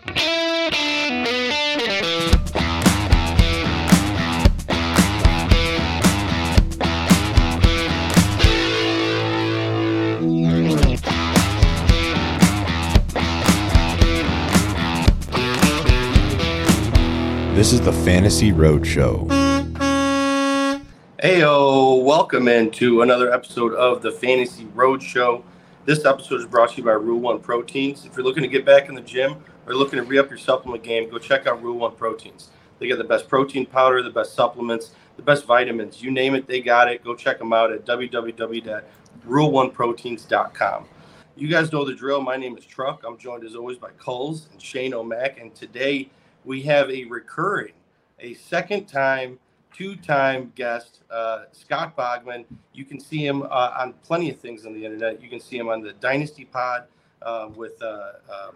This is the Fantasy Roadshow. Heyo, welcome into another episode of the Fantasy Roadshow. This episode is brought to you by Rule One Proteins. If you're looking to get back in the gym or looking to re up your supplement game, go check out Rule One Proteins. They got the best protein powder, the best supplements, the best vitamins. You name it, they got it. Go check them out at www.rule1proteins.com. You guys know the drill. My name is Truck. I'm joined as always by Coles and Shane O'Mac. And today we have a recurring, a second time, two time guest, uh, Scott Bogman. You can see him uh, on plenty of things on the internet. You can see him on the Dynasty Pod uh, with uh, um,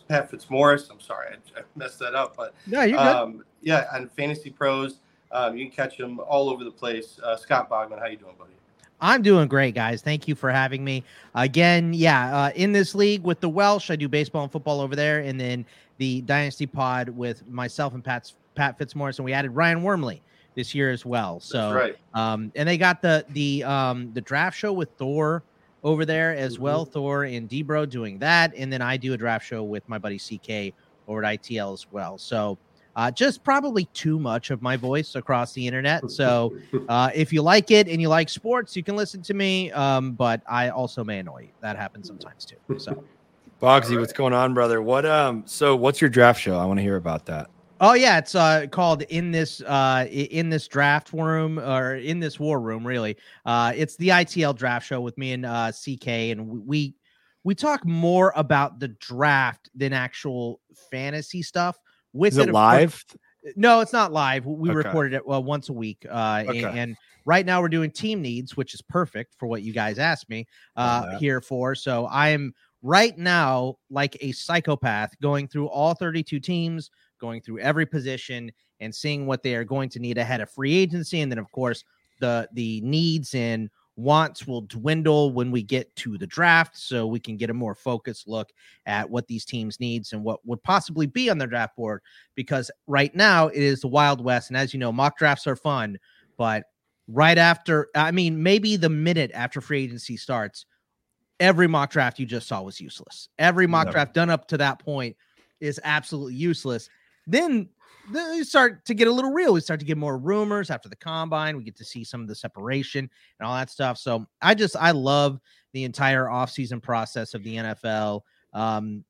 Pat Fitzmaurice. I'm sorry, I, I, messed that up. But no, you're good. Um, yeah, on Fantasy Pros. Um, you can catch him all over the place. Uh, Scott Bogman, how you doing, buddy? I'm doing great, guys. Thank you for having me again. Yeah, uh, in this league with the Welsh, I do baseball and football over there, and then the Dynasty Pod with myself and Pat's Pat Fitzmaurice, and we added Ryan Wormley this year as well. So, right. um, and they got the the um the draft show with Thor over there as mm-hmm. well. Thor and Debro doing that, and then I do a draft show with my buddy CK over at ITL as well. So. Uh, just probably too much of my voice across the internet. So, uh, if you like it and you like sports, you can listen to me. Um, but I also may annoy you. That happens sometimes too. So, Bogsy, right. what's going on, brother? What um so what's your draft show? I want to hear about that. Oh yeah, it's uh called in this uh in this draft room or in this war room really. Uh it's the ITL draft show with me and uh CK and we we talk more about the draft than actual fantasy stuff. With Is it, it live? Course, no, it's not live. We okay. recorded it well once a week. Uh okay. and, and right now we're doing team needs, which is perfect for what you guys asked me uh here for. So I am right now like a psychopath going through all 32 teams, going through every position and seeing what they are going to need ahead of free agency. And then, of course, the the needs and wants will dwindle when we get to the draft so we can get a more focused look at what these teams needs and what would possibly be on their draft board because right now it is the wild west and as you know mock drafts are fun but right after i mean maybe the minute after free agency starts every mock draft you just saw was useless. Every mock no. draft done up to that point is absolutely useless. Then they start to get a little real. We start to get more rumors after the combine. We get to see some of the separation and all that stuff. So I just I love the entire offseason process of the NFL. Um,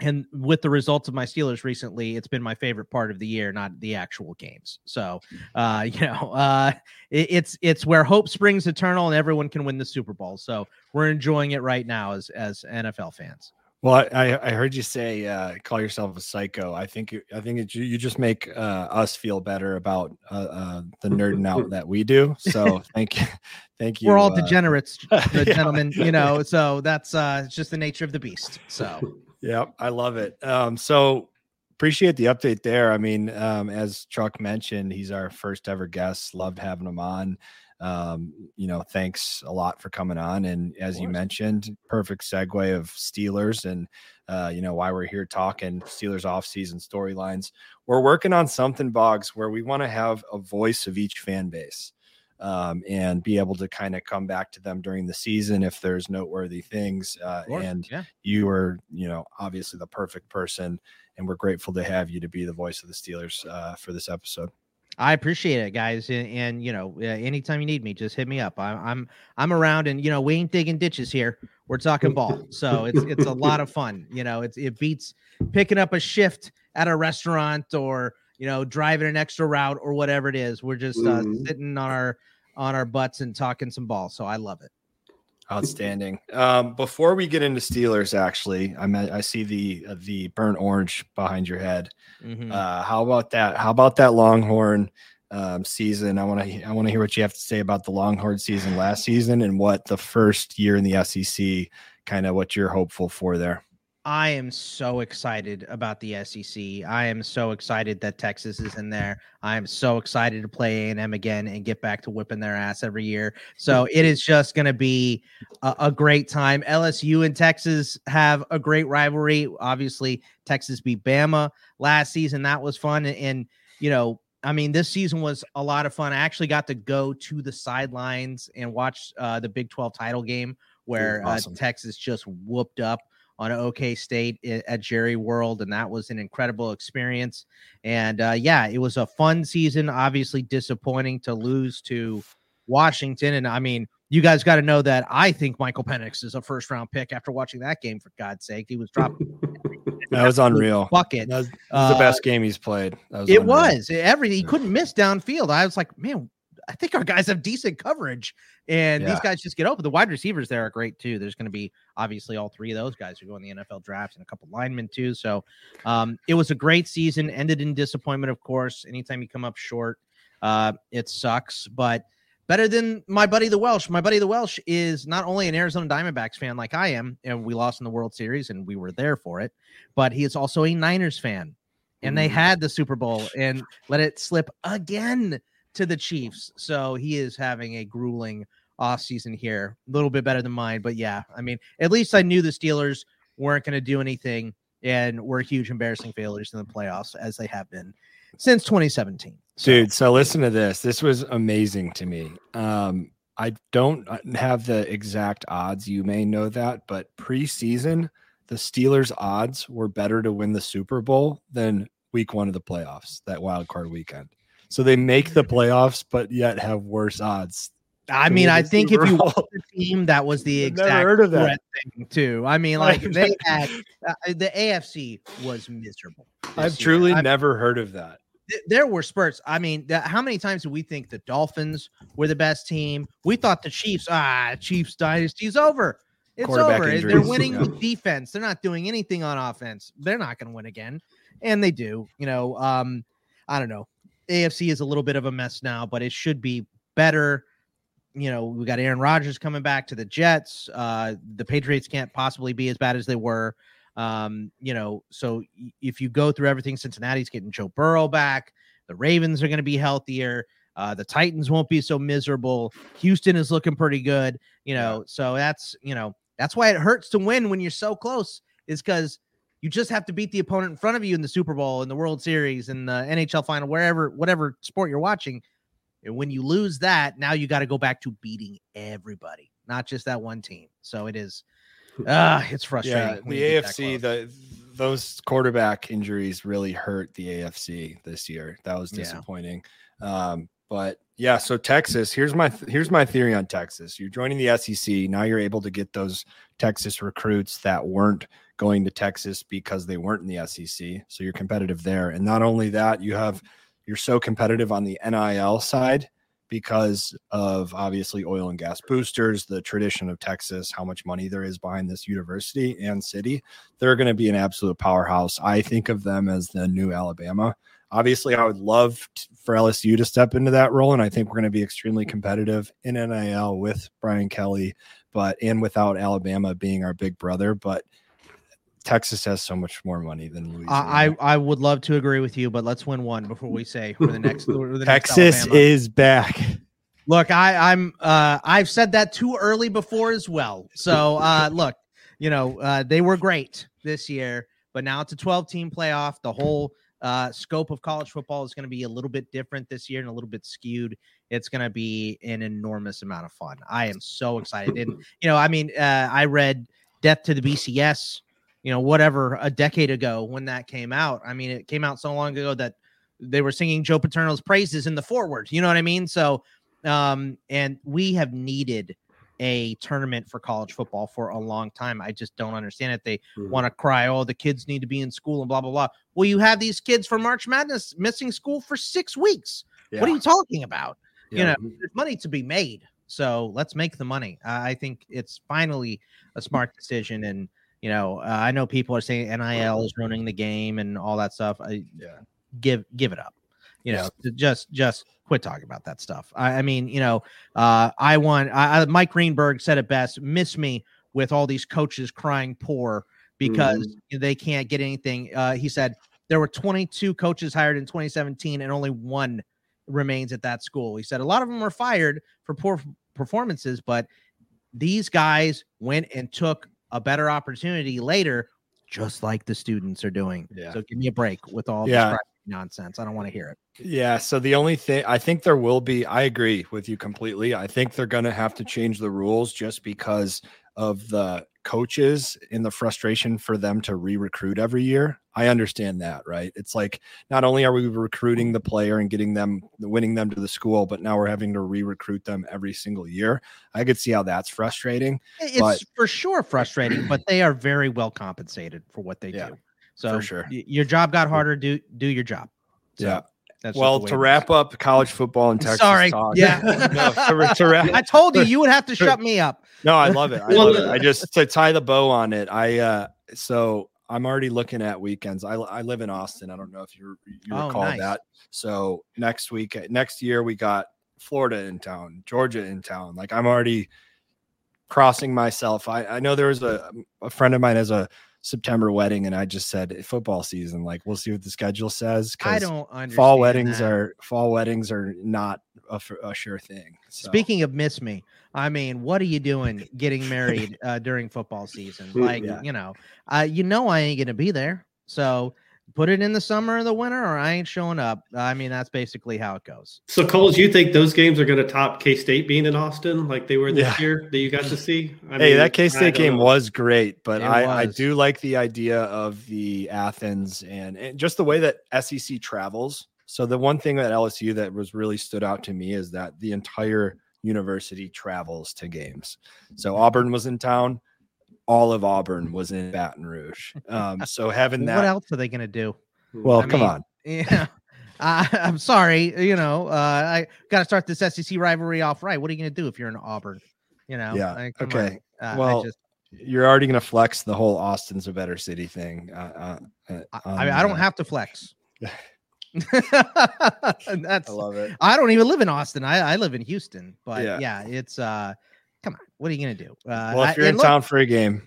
and with the results of my Steelers recently, it's been my favorite part of the year, not the actual games. So, uh, you know, uh, it, it's it's where hope springs eternal, and everyone can win the Super Bowl. So we're enjoying it right now as as NFL fans. Well, I, I heard you say uh, call yourself a psycho. I think I think it, you just make uh, us feel better about uh, uh, the nerding out that we do. So thank you, thank you. We're all uh, degenerates, yeah. gentlemen. You know, so that's uh, just the nature of the beast. So yeah, I love it. Um, so appreciate the update there. I mean, um, as Chuck mentioned, he's our first ever guest. Loved having him on. Um, you know, thanks a lot for coming on. And as you mentioned, perfect segue of Steelers and uh, you know why we're here talking Steelers offseason storylines. We're working on something, Boggs, where we want to have a voice of each fan base um, and be able to kind of come back to them during the season if there's noteworthy things. Uh, and yeah. you are, you know, obviously the perfect person, and we're grateful to have you to be the voice of the Steelers uh, for this episode. I appreciate it, guys, and, and you know, uh, anytime you need me, just hit me up. I, I'm I'm around, and you know, we ain't digging ditches here. We're talking ball, so it's it's a lot of fun. You know, it's it beats picking up a shift at a restaurant or you know, driving an extra route or whatever it is. We're just uh, mm-hmm. sitting on our on our butts and talking some ball. So I love it. Outstanding. Um, before we get into Steelers, actually, I I see the uh, the burnt orange behind your head. Mm-hmm. Uh, how about that? How about that Longhorn um, season? I want to I want to hear what you have to say about the Longhorn season last season and what the first year in the SEC kind of what you're hopeful for there. I am so excited about the SEC. I am so excited that Texas is in there. I am so excited to play A&M again and get back to whipping their ass every year. So it is just going to be a, a, great time. LSU and Texas have a great rivalry. Obviously, Texas beat Bama last season. That was fun. And, and you know, I mean, this season was a lot of fun. I actually got to go to the sidelines and watch uh, the Big 12 title game where awesome. uh, Texas just whooped up on OK State at Jerry World, and that was an incredible experience. And uh, yeah, it was a fun season. Obviously, disappointing to lose to Washington, and I mean, you guys got to know that I think Michael Penix is a first round pick after watching that game. For God's sake, he was dropping. that was unreal. Bucket. That was, that was the best uh, game he's played. Was it unreal. was every he couldn't miss downfield. I was like, man, I think our guys have decent coverage, and yeah. these guys just get open. The wide receivers there are great too. There's going to be obviously all three of those guys who go in the NFL drafts and a couple linemen too. So um, it was a great season. Ended in disappointment, of course. Anytime you come up short, uh, it sucks. But better than my buddy the Welsh. My buddy the Welsh is not only an Arizona Diamondbacks fan like I am, and we lost in the World Series and we were there for it, but he is also a Niners fan. And they had the Super Bowl and let it slip again to the Chiefs. So he is having a grueling off season here. A little bit better than mine, but yeah, I mean, at least I knew the Steelers weren't going to do anything and were huge embarrassing failures in the playoffs as they have been since 2017. So. Dude, so listen to this. This was amazing to me. Um, I don't uh, have the exact odds. You may know that, but preseason, the Steelers' odds were better to win the Super Bowl than week one of the playoffs, that wild card weekend. So they make the playoffs, but yet have worse odds. I mean, I think if you watch the team, that was the exact heard of that. thing too. I mean, like they had uh, the AFC was miserable. I've truly I never heard of that. Th- there were spurts. I mean, the, how many times did we think the Dolphins were the best team? We thought the Chiefs, ah, Chiefs dynasty's over. It's over. Injuries. They're winning yeah. with defense. They're not doing anything on offense. They're not going to win again, and they do. You know, um, I don't know. AFC is a little bit of a mess now, but it should be better. You know, we got Aaron Rodgers coming back to the Jets. Uh, the Patriots can't possibly be as bad as they were. Um, you know, so if you go through everything, Cincinnati's getting Joe Burrow back. The Ravens are going to be healthier. Uh, the Titans won't be so miserable. Houston is looking pretty good. You know, so that's you know that's why it hurts to win when you're so close. Is because you just have to beat the opponent in front of you in the Super Bowl, in the World Series, in the NHL final, wherever, whatever sport you're watching. And when you lose that, now you got to go back to beating everybody, not just that one team. So it is, ah, uh, it's frustrating. Yeah, the AFC, the those quarterback injuries really hurt the AFC this year. That was disappointing. Yeah. Um, but yeah, so Texas, here's my here's my theory on Texas. You're joining the SEC. Now you're able to get those Texas recruits that weren't going to Texas because they weren't in the SEC. So you're competitive there. And not only that, you have you're so competitive on the NIL side because of obviously oil and gas boosters, the tradition of Texas, how much money there is behind this university and city. They're going to be an absolute powerhouse. I think of them as the new Alabama. Obviously, I would love for LSU to step into that role, and I think we're going to be extremely competitive in NIL with Brian Kelly, but and without Alabama being our big brother. But Texas has so much more money than Louisiana. I I would love to agree with you, but let's win one before we say for the next. The Texas next is back. Look, I I'm uh I've said that too early before as well. So uh look, you know uh they were great this year, but now it's a 12 team playoff. The whole uh scope of college football is going to be a little bit different this year and a little bit skewed. It's going to be an enormous amount of fun. I am so excited, and you know, I mean, uh, I read Death to the BCS you know, whatever a decade ago when that came out. I mean, it came out so long ago that they were singing Joe Paterno's praises in the foreword. You know what I mean? So, um, and we have needed a tournament for college football for a long time. I just don't understand it. They mm-hmm. want to cry, oh, the kids need to be in school and blah, blah, blah. Well, you have these kids for March Madness missing school for six weeks. Yeah. What are you talking about? Yeah. You know, there's money to be made. So let's make the money. I think it's finally a smart decision. And you know, uh, I know people are saying NIL is running the game and all that stuff. I yeah. give give it up. You know, just just quit talking about that stuff. I, I mean, you know, uh, I want. I, Mike Greenberg said it best: "Miss me with all these coaches crying poor because mm-hmm. they can't get anything. Uh, he said there were 22 coaches hired in 2017 and only one remains at that school. He said a lot of them were fired for poor performances, but these guys went and took a better opportunity later, just like the students are doing. Yeah. So give me a break with all yeah. this nonsense. I don't want to hear it. Yeah. So the only thing I think there will be, I agree with you completely. I think they're going to have to change the rules just because of the coaches in the frustration for them to re-recruit every year. I understand that, right? It's like not only are we recruiting the player and getting them winning them to the school, but now we're having to re-recruit them every single year. I could see how that's frustrating. It's but, for sure frustrating, but they are very well compensated for what they yeah, do. So sure. your job got harder. Do do your job. So. Yeah. That's well, to wrap up college football in Texas. Sorry. Talk, yeah. no, to, to wrap, I told you you would have to shut me up. No, I love it. I love it. I just to tie the bow on it. I uh so I'm already looking at weekends. I, I live in Austin. I don't know if you you oh, recall nice. that. So next week, next year, we got Florida in town, Georgia in town. Like I'm already crossing myself. I, I know there was a a friend of mine has a September wedding, and I just said football season. Like we'll see what the schedule says. I don't understand. Fall weddings that. are fall weddings are not a, a sure thing. So. Speaking of miss me, I mean, what are you doing getting married uh, during football season? Like yeah. you know, uh, you know I ain't gonna be there. So put it in the summer or the winter, or I ain't showing up. I mean, that's basically how it goes. So, Coles, you think those games are going to top K State being in Austin like they were this yeah. year that you got to see? I hey, mean, that K State game know. was great, but I, was. I do like the idea of the Athens and, and just the way that SEC travels. So, the one thing at LSU that was really stood out to me is that the entire university travels to games. So, Auburn was in town all of Auburn was in Baton Rouge. Um, so having that, what else are they going to do? Well, I come mean, on. Yeah. Uh, I'm sorry, you know, uh, I got to start this SEC rivalry off right. What are you going to do if you're in Auburn? You know, yeah. I, okay. Uh, well, just, you're already going to flex the whole Austin's a better city thing. Uh, uh, uh I, I, don't have to flex. That's I love it. I don't even live in Austin. I, I live in Houston, but yeah, yeah it's uh come on, what are you gonna do? Uh, well, if you're I, in look, town for a game,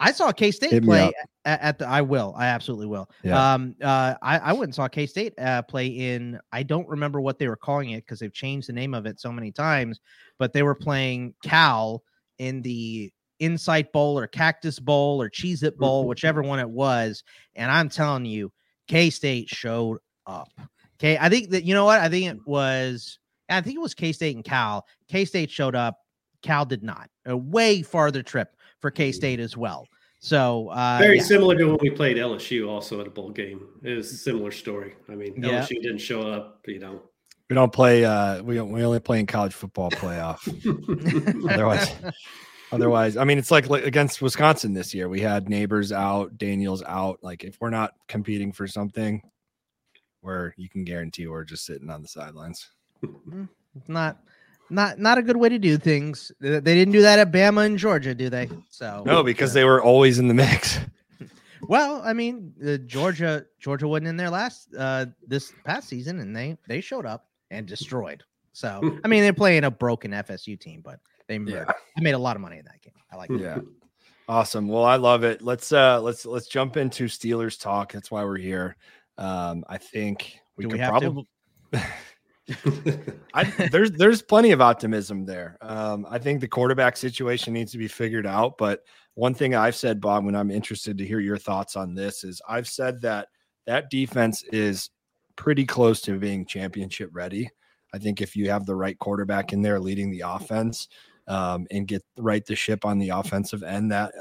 I saw K State play at, at, the. I will. I absolutely will. Yeah. Um. Uh. I I went and saw K State uh, play in. I don't remember what they were calling it because they've changed the name of it so many times. But they were playing Cal in the Insight Bowl or Cactus Bowl or Cheez It Bowl, mm-hmm. whichever one it was. And I'm telling you, K State showed up. Okay. I think that you know what? I think it was. I think it was K State and Cal. K State showed up Cal did not. A way farther trip for K State as well. So uh, very yeah. similar to when we played LSU, also at a bowl game. It was a similar story. I mean, yeah. LSU didn't show up. You know, we don't play. Uh, we don't, we only play in college football playoff. otherwise, otherwise, I mean, it's like, like against Wisconsin this year. We had Nabers out, Daniels out. Like if we're not competing for something, where you can guarantee we're just sitting on the sidelines. Mm, not not not a good way to do things. They didn't do that at Bama and Georgia, do they? So no, because they were always in the mix. Well, I mean, uh, Georgia Georgia wasn't in there last uh this past season, and they they showed up and destroyed. So I mean, they're playing a broken FSU team, but they yeah. I made a lot of money in that game. I like. That. Yeah. Awesome. Well, I love it. Let's uh let's let's jump into Steelers talk. That's why we're here. Um, I think we do could we probably I, there's there's plenty of optimism there. Um, I think the quarterback situation needs to be figured out. But one thing I've said, Bob, when I'm interested to hear your thoughts on this, is I've said that that defense is pretty close to being championship ready. I think if you have the right quarterback in there leading the offense um, and get right the ship on the offensive end, that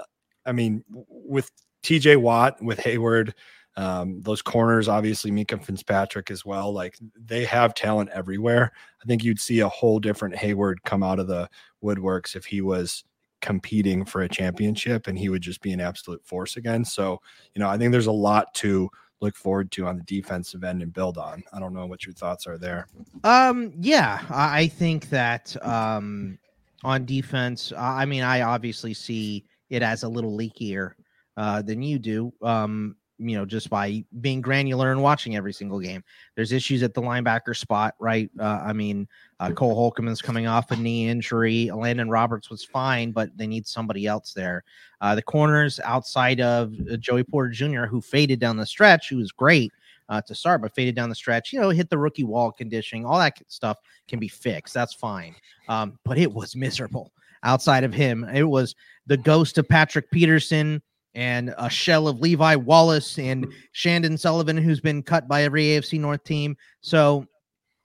I mean, with TJ Watt, with Heyward, um, those corners, obviously Minkah Fitzpatrick as well. Like they have talent everywhere. I think you'd see a whole different Heyward come out of the woodworks if he was competing for a championship and he would just be an absolute force again. So, you know, I think there's a lot to look forward to on the defensive end and build on. I don't know what your thoughts are there. Um, yeah, I think that um on defense, I mean, I obviously see it as a little leakier uh, than you do. Um, you know, just by being granular and watching every single game. There's issues at the linebacker spot, right? Uh, I mean, uh, Cole Holcomb is coming off a knee injury. Landon Roberts was fine, but they need somebody else there. Uh, the corners outside of uh, Joey Porter Jr., who faded down the stretch, who was great uh, to start, but faded down the stretch, you know, hit the rookie wall conditioning, all that stuff can be fixed. That's fine. Um, but it was miserable outside of him. It was the ghost of Patrick Peterson and a shell of Levi Wallace and Chandon Sullivan, who's been cut by every AFC North team. So,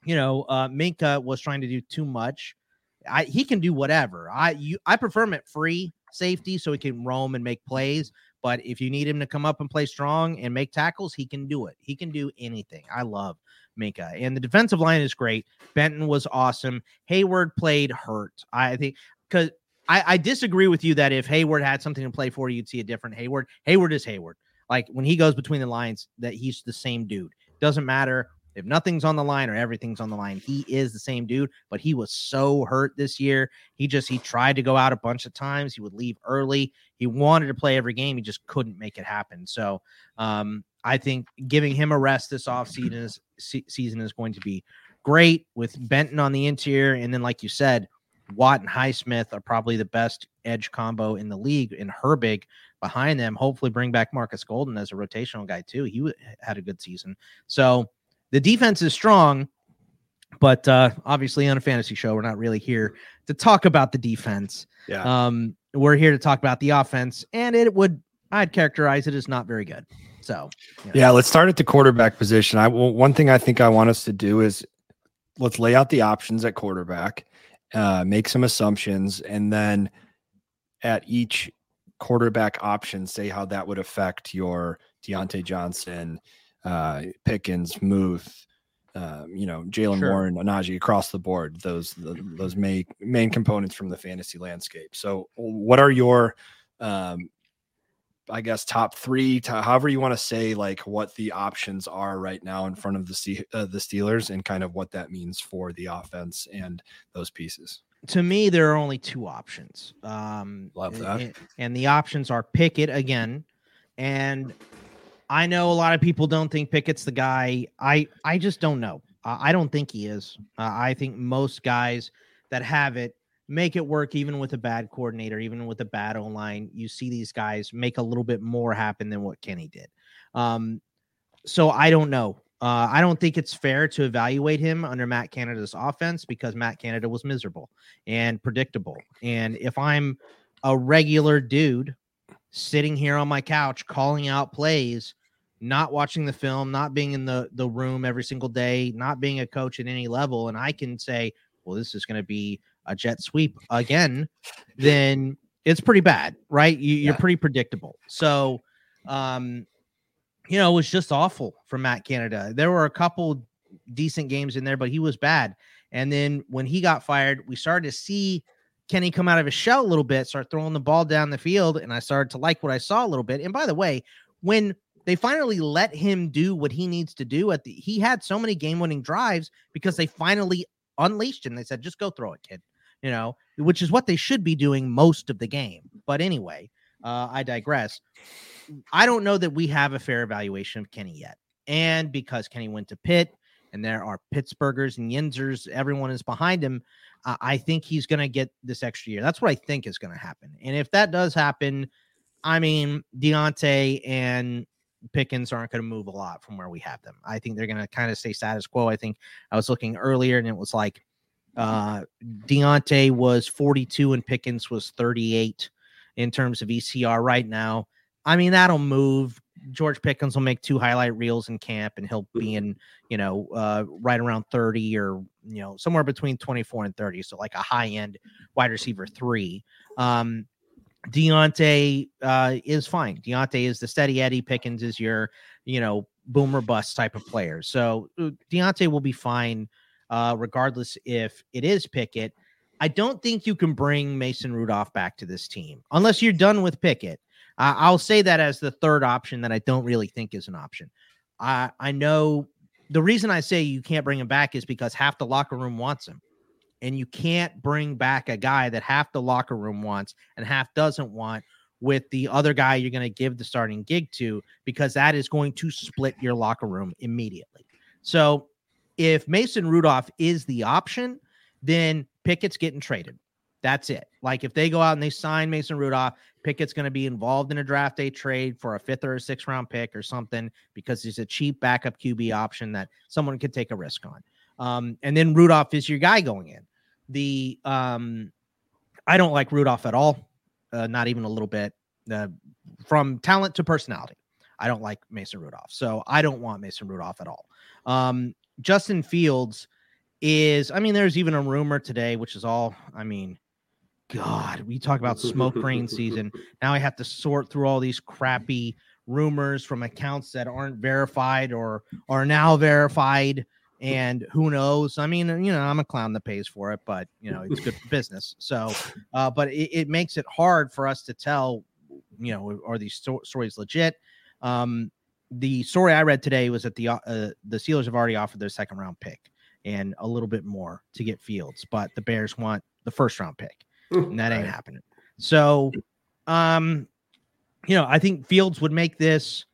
you know, uh, Minkah was trying to do too much. I, he can do whatever. I you I prefer him at free safety so he can roam and make plays. But if you need him to come up and play strong and make tackles, he can do it. He can do anything. I love Minkah. And the defensive line is great. Benton was awesome. Heyward played hurt. I think because I, I, disagree with you that if Heyward had something to play for, you'd see a different Heyward. Heyward is Heyward. Like when he goes between the lines, that he's the same dude. Doesn't matter if nothing's on the line or everything's on the line. He is the same dude, but he was so hurt this year. He just he tried to go out a bunch of times. He would leave early. He wanted to play every game. He just couldn't make it happen. So um, I think giving him a rest this offseason is season is going to be great with Benton on the interior. And then, like you said, Watt and Highsmith are probably the best edge combo in the league, and Herbig behind them. Hopefully, bring back Markus Golden as a rotational guy too. He had a good season. So the defense is strong, but uh, obviously on a fantasy show, we're not really here to talk about the defense. Yeah. Um, we're here to talk about the offense, and it would I'd characterize it as not very good. So you know. yeah, let's start at the quarterback position. I one thing I think I want us to do is let's lay out the options at quarterback uh, make some assumptions, and then at each quarterback option, say how that would affect your Diontae Johnson, uh, Pickens, Muth, um, you know, Jaylen sure. Warren, Anaji across the board. Those the, those main main components from the fantasy landscape. So, what are your um, I guess top three, to, however you want to say, like what the options are right now in front of the uh, the Steelers, and kind of what that means for the offense and those pieces. To me, there are only two options. Um, Love that. And, and the options are Pickett again, and I know a lot of people don't think Pickett's the guy. I I just don't know. I don't think he is. Uh, I think most guys that have it make it work even with a bad coordinator, even with a bad O line. You see these guys make a little bit more happen than what Kenny did. Um, so I don't know. Uh, I don't think it's fair to evaluate him under Matt Canada's offense because Matt Canada was miserable and predictable. And if I'm a regular dude sitting here on my couch calling out plays, not watching the film, not being in the the room every single day, not being a coach at any level, and I can say, well, this is going to be a jet sweep again, then it's pretty bad, right? You, are pretty predictable. So, um, you know, it was just awful for Matt Canada. There were a couple decent games in there, but he was bad. And then when he got fired, we started to see Kenny come out of his shell a little bit, start throwing the ball down the field, and I started to like what I saw a little bit. And by the way, when they finally let him do what he needs to do at the he had so many game-winning drives because they finally unleashed him. They said, just go throw it, kid you know, which is what they should be doing most of the game. But anyway, uh, I digress. I don't know that we have a fair evaluation of Kenny yet. And because Kenny went to Pitt and there are Pittsburghers and Yinzers, everyone is behind him. Uh, I think he's going to get this extra year. That's what I think is going to happen. And if that does happen, I mean, Diontae and Pickens aren't going to move a lot from where we have them. I think they're going to kind of stay status quo. I think I was looking earlier and it was like uh, Diontae was 42 and Pickens was 38 in terms of ECR right now. I mean, that'll move. George Pickens will make two highlight reels in camp and he'll be in, you know, uh, right around 30 or, you know, somewhere between 24 and 30. So like a high end wide receiver three. Um, Diontae uh, is fine. Diontae is the steady Eddie. Pickens is your, you know, boomer bust type of player. So uh, Diontae will be fine uh, regardless if it is Pickett. I don't think you can bring Mason Rudolph back to this team unless you're done with Pickett. Uh, I'll say that as the third option that I don't really think is an option. I I know the reason I say you can't bring him back is because half the locker room wants him. And you can't bring back a guy that half the locker room wants and half doesn't want with the other guy you're going to give the starting gig to because that is going to split your locker room immediately. So if Mason Rudolph is the option, then Pickett's getting traded. That's it. Like if they go out and they sign Mason Rudolph, Pickett's going to be involved in a draft day trade for a fifth or a sixth round pick or something because he's a cheap backup QB option that someone could take a risk on. Um, and then Rudolph is your guy going in. The um, I don't like Rudolph at all, uh, not even a little bit. Uh, from talent to personality, I don't like Mason Rudolph. So I don't want Mason Rudolph at all. Um, Justin Fields is, I mean, there's even a rumor today, which is all, I mean, God, we talk about smoke ring season. Now I have to sort through all these crappy rumors from accounts that aren't verified or are now verified. And who knows? I mean, you know, I'm a clown that pays for it, but you know, it's good for business. So, uh, but it, it, makes it hard for us to tell, you know, are these sto- stories legit? Um, the story I read today was that the uh, the Steelers have already offered their second round pick and a little bit more to get Fields, but the Bears want the first round pick and that ain't happening. So, um, you know, I think Fields would make this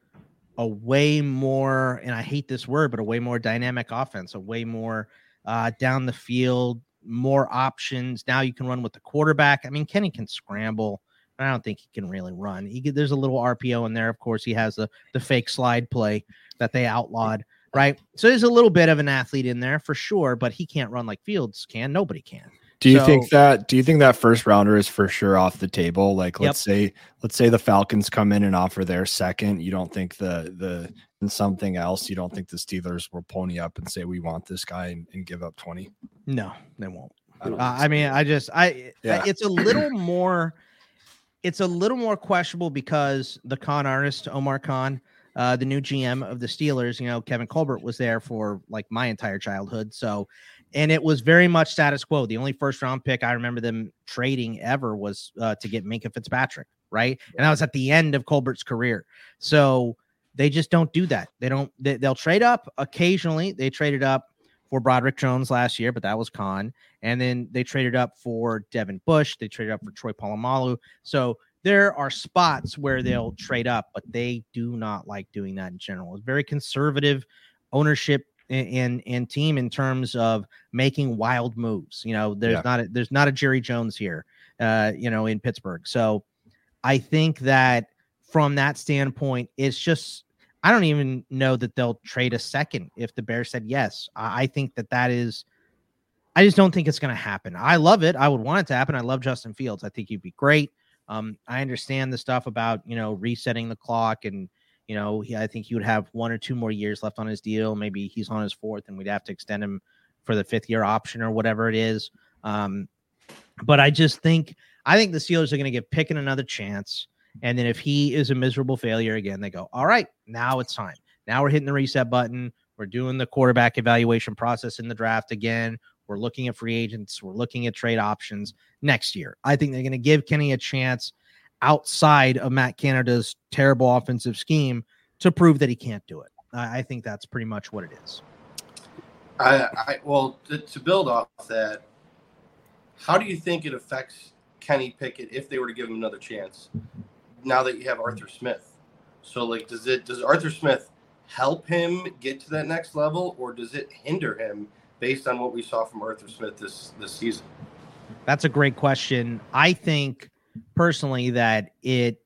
a way more, and I hate this word, but a way more dynamic offense, a way more uh, down the field, more options. Now you can run with the quarterback. I mean, Kenny can scramble. I don't think he can really run. He there's a little RPO in there. Of course, he has the the fake slide play that they outlawed, right? So there's a little bit of an athlete in there for sure, but he can't run like Fields can. Nobody can. Do you so, think that do you think that first rounder is for sure off the table? Like let's yep. say let's say the Falcons come in and offer their second. You don't think the the and something else, you don't think the Steelers will pony up and say we want this guy and, and give up 20? No, they won't. I, uh, I mean, I just I yeah. it's a little more it's a little more questionable because the con artist Omar Khan uh, the new GM of the Steelers. You know, Kevin Colbert was there for like my entire childhood. So and it was very much status quo. The only first round pick I remember them trading ever was uh, to get Minkah Fitzpatrick, right? And that was at the end of Colbert's career. So they just don't do that. They don't. They, will trade up occasionally. They traded up for Broderick Jones last year, but that was Khan. And then they traded up for Devin Bush. They traded up for Troy Polamalu. So there are spots where they'll trade up, but they do not like doing that in general. It's very conservative ownership and and team in terms of making wild moves. You know, there's yeah. not a, there's not a Jerry Jones here, uh, you know, in Pittsburgh. So I think that from that standpoint, it's just I don't even know that they'll trade a second if the Bears said yes. I, think that that is. I just don't think it's going to happen. I love it. I would want it to happen. I love Justin Fields. I think he'd be great. Um, I understand the stuff about you know resetting the clock and you know, he, I think he would have one or two more years left on his deal. Maybe he's on his fourth, and we'd have to extend him for the fifth year option or whatever it is. Um, but I just think I think the Steelers are going to give Pickett another chance. And then if he is a miserable failure again, they go, all right, now it's time. Now we're hitting the reset button. We're doing the quarterback evaluation process in the draft again. We're looking at free agents. We're looking at trade options next year. I think they're going to give Kenny a chance outside of Matt Canada's terrible offensive scheme to prove that he can't do it. I, think that's pretty much what it is. I, I well to, to, build off that, how do you think it affects Kenny Pickett if they were to give him another chance? Now that you have Arthur Smith, so like, does it does Arthur Smith help him get to that next level, or does it hinder him based on what we saw from Arthur Smith this this season? That's a great question. I think personally that it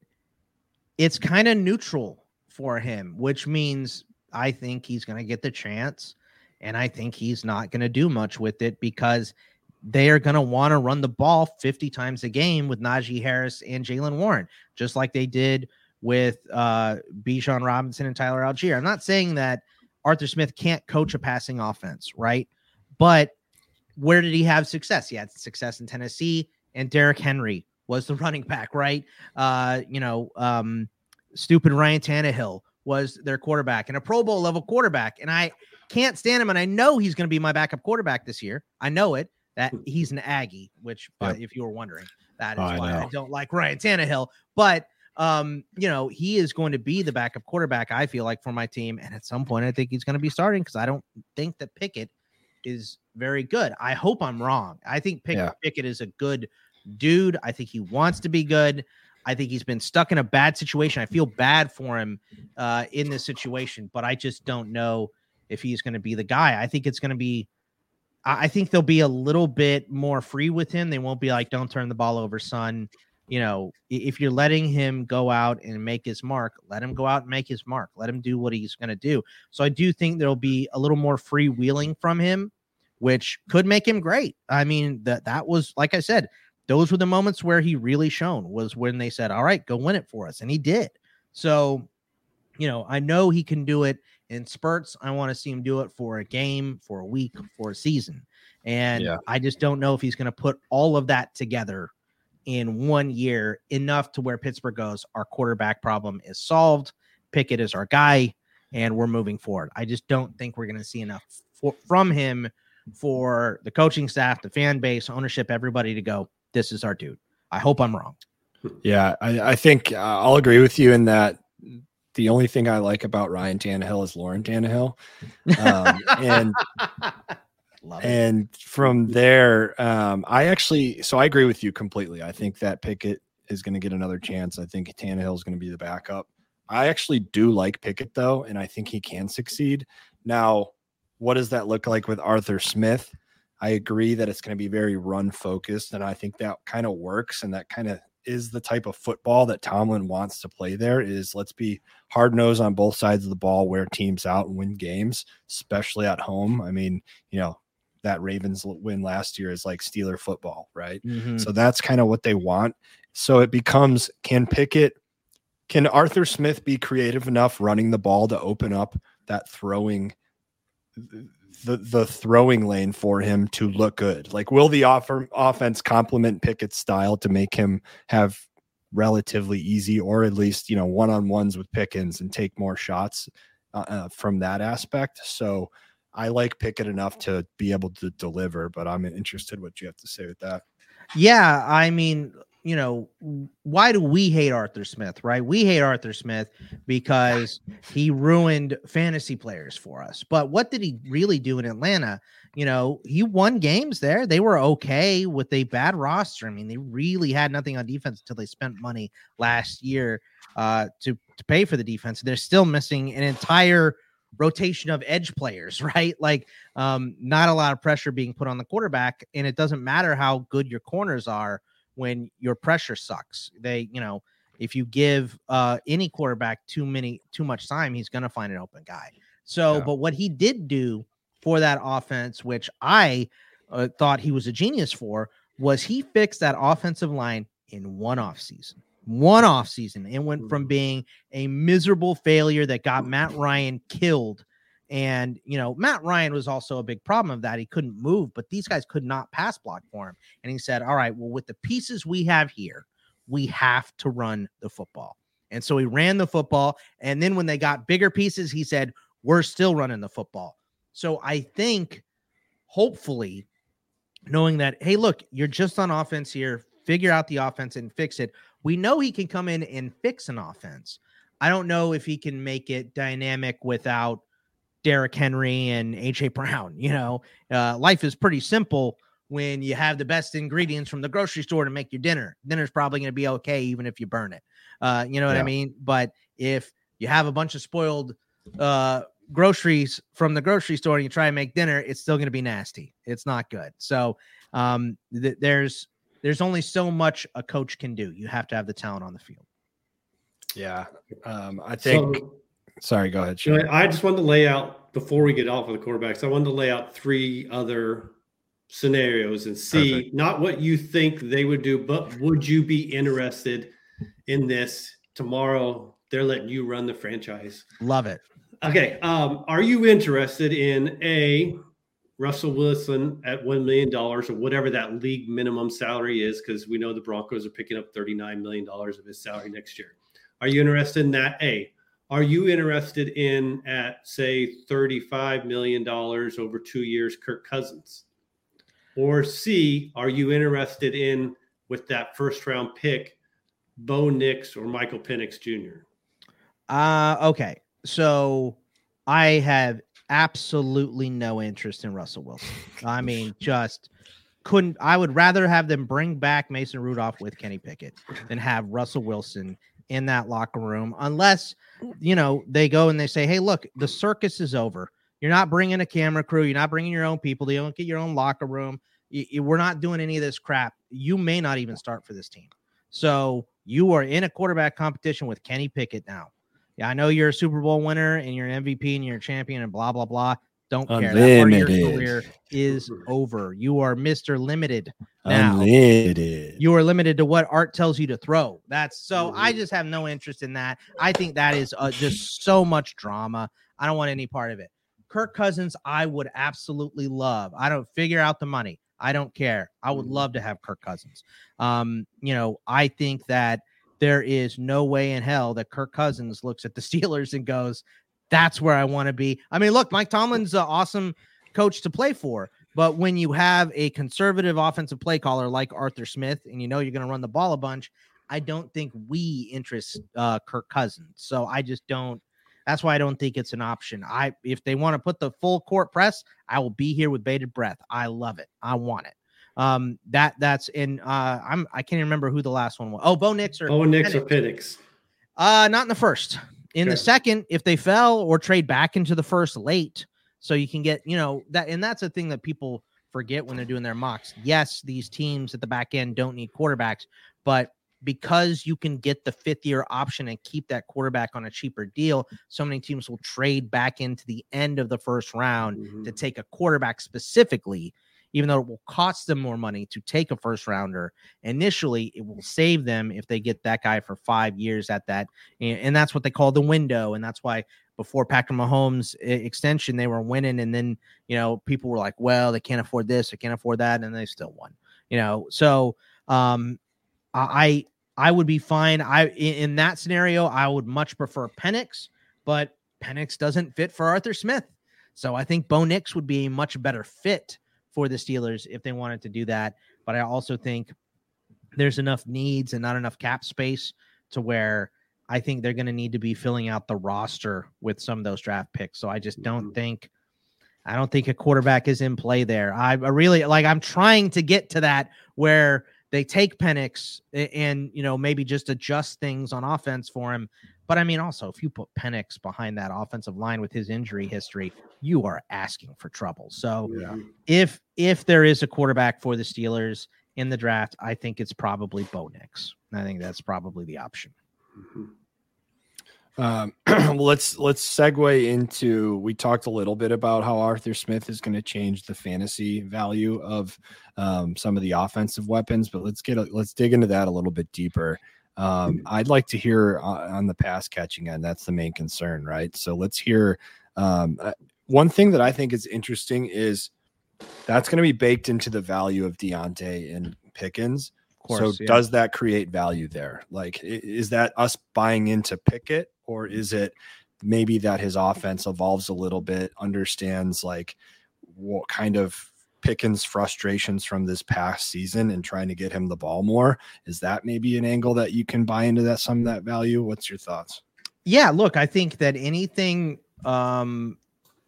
it's kind of neutral for him, which means I think he's going to get the chance and I think he's not going to do much with it because they are going to want to run the ball 50 times a game with Najee Harris and Jaylen Warren, just like they did with uh, Bijan Robinson and Tyler Allgeier. I'm not saying that Arthur Smith can't coach a passing offense, right? But where did he have success? He had success in Tennessee, and Derrick Henry was the running back, right? Uh, you know, um, stupid Ryan Tannehill was their quarterback and a Pro Bowl level quarterback. And I can't stand him. And I know he's going to be my backup quarterback this year. I know it that hmm. he's an Aggie, which, yep. if you were wondering, that is oh, why I, I, don't like Ryan Tannehill. But, um, you know, he is going to be the backup quarterback, I feel like, for my team. And at some point, I think he's going to be starting because I don't think that Pickett is very good. I hope I'm wrong. I think Pick- yeah. Pickett is a good dude. I think he wants to be good. I think he's been stuck in a bad situation. I feel bad for him uh, in this situation, but I just don't know if he's going to be the guy. I think it's going to be. I think they'll be a little bit more free with him. They won't be like, "Don't turn the ball over, son." You know, if you're letting him go out and make his mark, let him go out and make his mark. Let him do what he's going to do. So I do think there'll be a little more freewheeling from him, which could make him great. I mean, that that was like I said, those were the moments where he really shone was when they said, All right, go win it for us. And he did. So, you know, I know he can do it in spurts. I want to see him do it for a game, for a week, for a season. And yeah. I just don't know if he's going to put all of that together in one year enough to where Pittsburgh goes, our quarterback problem is solved. Pickett is our guy, and we're moving forward. I just don't think we're going to see enough for, from him for the coaching staff, the fan base, ownership, everybody to go, this is our dude. I hope I'm wrong. Yeah, I, I think uh, I'll agree with you in that the only thing I like about Ryan Tannehill is Lauren Tannehill. Um, and and from there, um, I actually so I agree with you completely. I think that Pickett is going to get another chance. I think Tannehill is going to be the backup. I actually do like Pickett though, and I think he can succeed. Now, what does that look like with Arthur Smith? I agree that it's going to be very run focused, and I think that kind of works, and that kind of is the type of football that Tomlin wants to play. There is let's be hard nosed on both sides of the ball, wear teams out and win games, especially at home. I mean, you know, that Ravens win last year is like Steeler football, right? Mm-hmm. So that's kind of what they want. So it becomes can Pickett, can Arthur Smith be creative enough running the ball to open up that throwing the the throwing lane for him to look good? Like, will the offer, offense complement Pickett's style to make him have relatively easy, or at least you know one on ones with Pickens and take more shots uh, uh, from that aspect? So, I like Pickett enough to be able to deliver, but I'm interested what you have to say with that. Yeah, I mean, you know, why do we hate Arthur Smith, right? We hate Arthur Smith because he ruined fantasy players for us. But what did he really do in Atlanta? You know, he won games there. They were okay with a bad roster. I mean, they really had nothing on defense until they spent money last year uh, to to pay for the defense. They're still missing an entire rotation of edge players, right? Like, um, not a lot of pressure being put on the quarterback, and it doesn't matter how good your corners are when your pressure sucks. They, you know, if you give uh, any quarterback too many too much time, he's going to find an open guy. So, yeah. but what he did do for that offense, which I uh, thought he was a genius for, was he fixed that offensive line in one off season. One off season. It went from mm-hmm. being a miserable failure that got Matt Ryan killed and, you know, Matt Ryan was also a big problem of that. He couldn't move, but these guys could not pass block for him. And he said, All right, well, with the pieces we have here, we have to run the football. And so he ran the football. And then when they got bigger pieces, he said, We're still running the football. So I think, hopefully, knowing that, hey, look, you're just on offense here, figure out the offense and fix it. We know he can come in and fix an offense. I don't know if he can make it dynamic without Derrick Henry and AJ Brown. You know, uh, life is pretty simple when you have the best ingredients from the grocery store to make your dinner. Dinner's probably going to be okay even if you burn it. Uh, you know what yeah. I mean? But if you have a bunch of spoiled uh, groceries from the grocery store and you try and make dinner, it's still going to be nasty. It's not good. So um, th- there's there's only so much a coach can do. You have to have the talent on the field. Yeah, um, I think. So, Sorry, go ahead. Sean. I just wanted to lay out before we get off of the quarterbacks. I wanted to lay out three other scenarios and see Perfect. not what you think they would do, but would you be interested in this tomorrow? They're letting you run the franchise. Love it. Okay. Um, are you interested in a Russell Wilson at $1 million or whatever that league minimum salary is? Because we know the Broncos are picking up $39 million of his salary next year. Are you interested in that? A. Are you interested in at say $35 million over two years, Kirk Cousins? Or C, are you interested in with that first round pick, Bo Nix or Michael Penix Jr.? Uh okay. So I have absolutely no interest in Russell Wilson. I mean, just couldn't. I would rather have them bring back Mason Rudolph with Kenny Pickett than have Russell Wilson in that locker room, unless mm. you know they go and they say, "Hey, look, the circus is over. You're not bringing a camera crew. You're not bringing your own people. You don't get your own locker room. You, you, we're not doing any of this crap. You may not even start for this team. So you are in a quarterback competition with Kenny Pickett now. Yeah, I know you're a Super Bowl winner and you're an MVP and you're a champion and blah blah blah. Don't care. That part of your career is over. You are Mr. Limited now. Unlimited. You are limited to what Art tells you to throw. That's so. I just have no interest in that. I think that is uh, just so much drama. I don't want any part of it. Kirk Cousins, I would absolutely love. I don't figure out the money. I don't care. I would love to have Kirk Cousins. Um, you know, I think that there is no way in hell that Kirk Cousins looks at the Steelers and goes, that's where I want to be. I mean, look, Mike Tomlin's an awesome coach to play for, but when you have a conservative offensive play caller like Arthur Smith and you know you're going to run the ball a bunch, I don't think we interest uh, Kirk Cousins. So I just don't. That's why I don't think it's an option. I if they want to put the full court press, I will be here with bated breath. I love it. I want it. Um, that that's in. Uh, I'm I can't remember who the last one was. Oh, Bo Nix or Bo Nix or Penix. Uh, not in the first. In the second, if they fell or trade back into the first late, so you can get, you know, that and that's a thing that people forget when they're doing their mocks. Yes, these teams at the back end don't need quarterbacks, but because you can get the fifth year option and keep that quarterback on a cheaper deal, so many teams will trade back into the end of the first round mm-hmm. to take a quarterback specifically even though it will cost them more money to take a first rounder initially it will save them if they get that guy for five years at that and, that's what they call the window and that's why before Patrick Mahomes extension they were winning and then you know people were like well they can't afford this they can't afford that and they still won you know? So um I I would be fine. I in that scenario I would much prefer Penix but Penix doesn't fit for Arthur Smith. So I think Bo Nix would be a much better fit for the Steelers if they wanted to do that. But I also think there's enough needs and not enough cap space to where I think they're going to need to be filling out the roster with some of those draft picks. So I just don't mm-hmm. think I don't think a quarterback is in play there. I, I really like I'm trying to get to that where they take Penix and you know maybe just adjust things on offense for him but I mean, also, if you put Penix behind that offensive line with his injury history, you are asking for trouble. So, yeah. if if there is a quarterback for the Steelers in the draft, I think it's probably Bo Nix. I think that's probably the option. Mm-hmm. Um, well, let's let's segue into. We talked a little bit about how Arthur Smith is going to change the fantasy value of um, some of the offensive weapons, but let's get a, let's dig into that a little bit deeper. Um, I'd like to hear uh, on the pass catching end. That's the main concern, right? So let's hear. Um, uh, one thing that I think is interesting is that's going to be baked into the value of Diontae and Pickens. Course, so yeah. does that create value there? Like, is that us buying into Pickett, or is it maybe that his offense evolves a little bit, understands like what kind of Pickens' frustrations from this past season and trying to get him the ball more. Is that maybe an angle that you can buy into that some of that value? What's your thoughts? Yeah, look, I think that anything um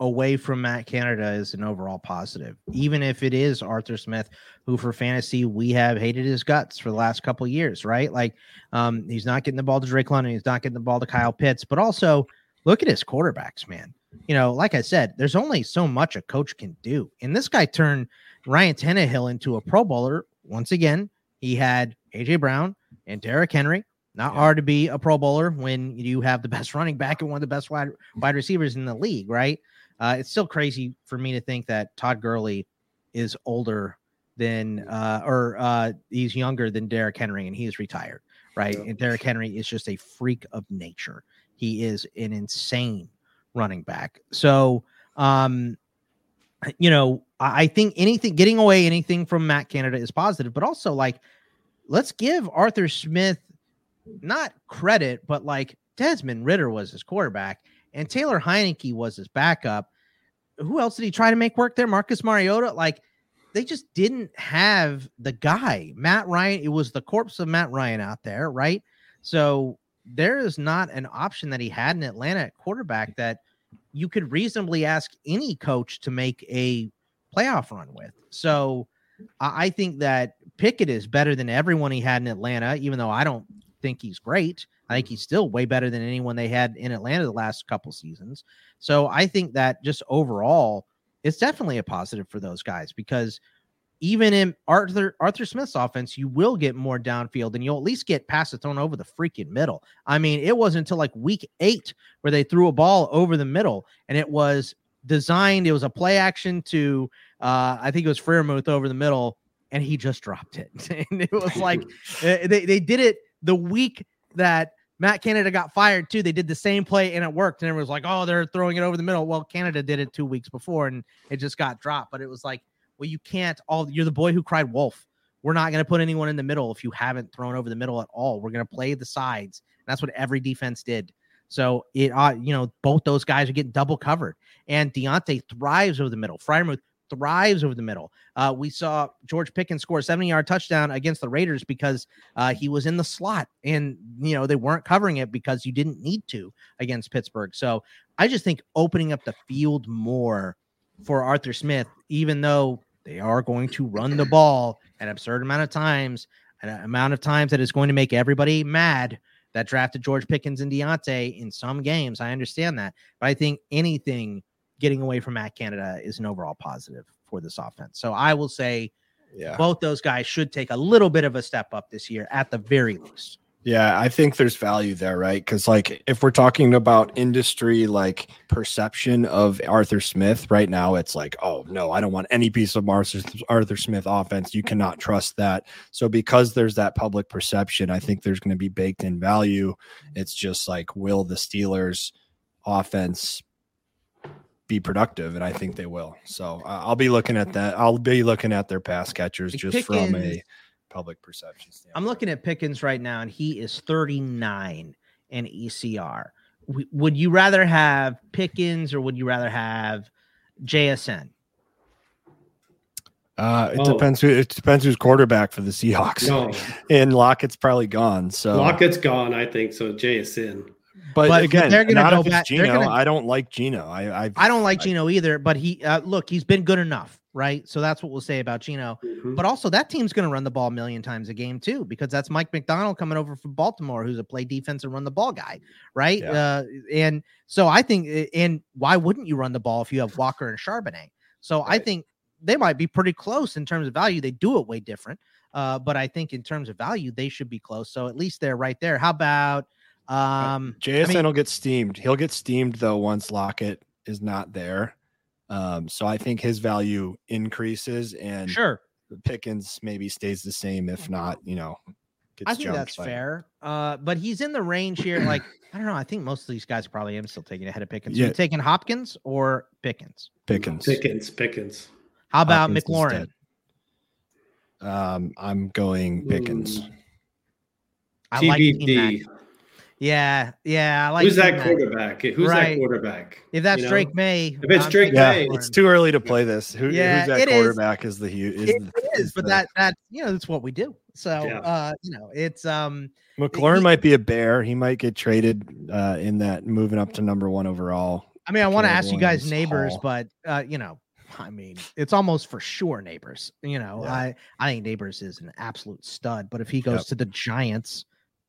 away from Matt Canada is an overall positive. Even if it is Arthur Smith, who for fantasy we have hated his guts for the last couple years, right? Like um he's not getting the ball to Drake London, he's not getting the ball to Kyle Pitts, but also look at his quarterbacks, man you know, like I said, there's only so much a coach can do. And this guy turned Ryan Tannehill into a Pro Bowler. Once again, he had AJ Brown and Derrick Henry. Not yeah. hard to be a Pro Bowler when you have the best running back and one of the best wide wide receivers in the league, right? Uh, it's still crazy for me to think that Todd Gurley is older than uh, or uh, he's younger than Derrick Henry and he is retired, right? Yeah. And Derrick Henry is just a freak of nature. He is an insane running back. So, um, you know, I think anything getting away anything from Matt Canada is positive, but also like let's give Arthur Smith not credit, but like Desmond Ridder was his quarterback and Taylor Heinicke was his backup. Who else did he try to make work there? Marcus Mariota. Like they just didn't have the guy. Matt Ryan, it was the corpse of Matt Ryan out there, right? So there is not an option that he had in Atlanta at quarterback that you could reasonably ask any coach to make a playoff run with. So I think that Pickett is better than everyone he had in Atlanta, even though I don't think he's great. I think he's still way better than anyone they had in Atlanta the last couple seasons. So I think that just overall, it's definitely a positive for those guys because even in Arthur Arthur Smith's offense, you will get more downfield and you'll at least get passes thrown over the freaking middle. I mean, it wasn't until like week eight where they threw a ball over the middle, and it was designed. It was a play action to uh, I think it was Freiermuth over the middle, and he just dropped it. and it was like eh, they they did it the week that Matt Canada got fired too. They did the same play and it worked. And it was like, oh, they're throwing it over the middle. Well, Canada did it two weeks before and it just got dropped. But it was like, well, you can't all you're the boy who cried wolf. We're not going to put anyone in the middle if you haven't thrown over the middle at all. We're going to play the sides. And that's what every defense did. So it, uh, you know, both those guys are getting double covered, and Diontae thrives over the middle. Freiermuth thrives over the middle. Uh, we saw George Pickens score a 70 yard touchdown against the Raiders because uh, he was in the slot and, you know, they weren't covering it because you didn't need to against Pittsburgh. So I just think opening up the field more for Arthur Smith, even though they are going to run the ball an absurd amount of times, an amount of times that is going to make everybody mad that drafted George Pickens and Diontae in some games. I understand that. But I think anything getting away from Matt Canada is an overall positive for this offense. So I will say yeah. both those guys should take a little bit of a step up this year at the very least. Yeah, I think there's value there, right? Because like if we're talking about industry like perception of Arthur Smith right now, it's like, oh no, I don't want any piece of Arthur, Arthur Smith offense. You cannot trust that. So because there's that public perception, I think there's going to be baked in value. It's just like, will the Steelers offense be productive, and I think they will. So uh, I'll be looking at that. I'll be looking at their pass catchers just Pickens, from a public perception standpoint. I'm looking at Pickens right now, and he is 39 in ECR. W- would you rather have Pickens or would you rather have JSN? Uh, it oh. depends who it depends who's quarterback for the Seahawks. No. and Lockett's probably gone. So Lockett's gone, I think. So JSN. But, but again, they're going to go back. Geno, gonna, I don't like Geno. I I, I don't like I, Geno either. But he uh, look, he's been good enough, right? So that's what we'll say about Geno. Mm-hmm. But also, that team's going to run the ball a million times a game too, because that's Mike Macdonald coming over from Baltimore, who's a play defense and run the ball guy, right? Yeah. Uh, and so I think, and why wouldn't you run the ball if you have Walker and Charbonnet? So right. I think they might be pretty close in terms of value. They do it way different. Uh, but I think in terms of value, they should be close. So at least they're right there. How about um, JSN I mean, will get steamed. He'll get steamed though once Lockett is not there. Um, so I think his value increases and sure Pickens maybe stays the same, if not, you know. I think that's fair. Uh, but he's in the range here. Like, I don't know. I think most of these guys probably am still taking ahead of Pickens. Yeah. You taking Hopkins or Pickens? Pickens. Pickens. Pickens. How about Hopkins McLaurin? Um, I'm going Pickens. I TBD. like yeah, yeah. I like who's that quarterback? Who's right. that quarterback? If that's you know? Drake Maye, if it's Drake yeah, Maye, it's too early to play this. Who, yeah, who's that quarterback? Is, is the huge? Is, it the, is, but the, that that you know that's what we do. So yeah. uh, you know, it's um McLaurin he, might be a bear. He might get traded uh in that moving up to number one overall. I mean, I want to ask you guys Nabers, Hall. but uh, you know, I mean, it's almost for sure Nabers. You know, yeah. I I think Nabers is an absolute stud. But if he goes yep. to the Giants,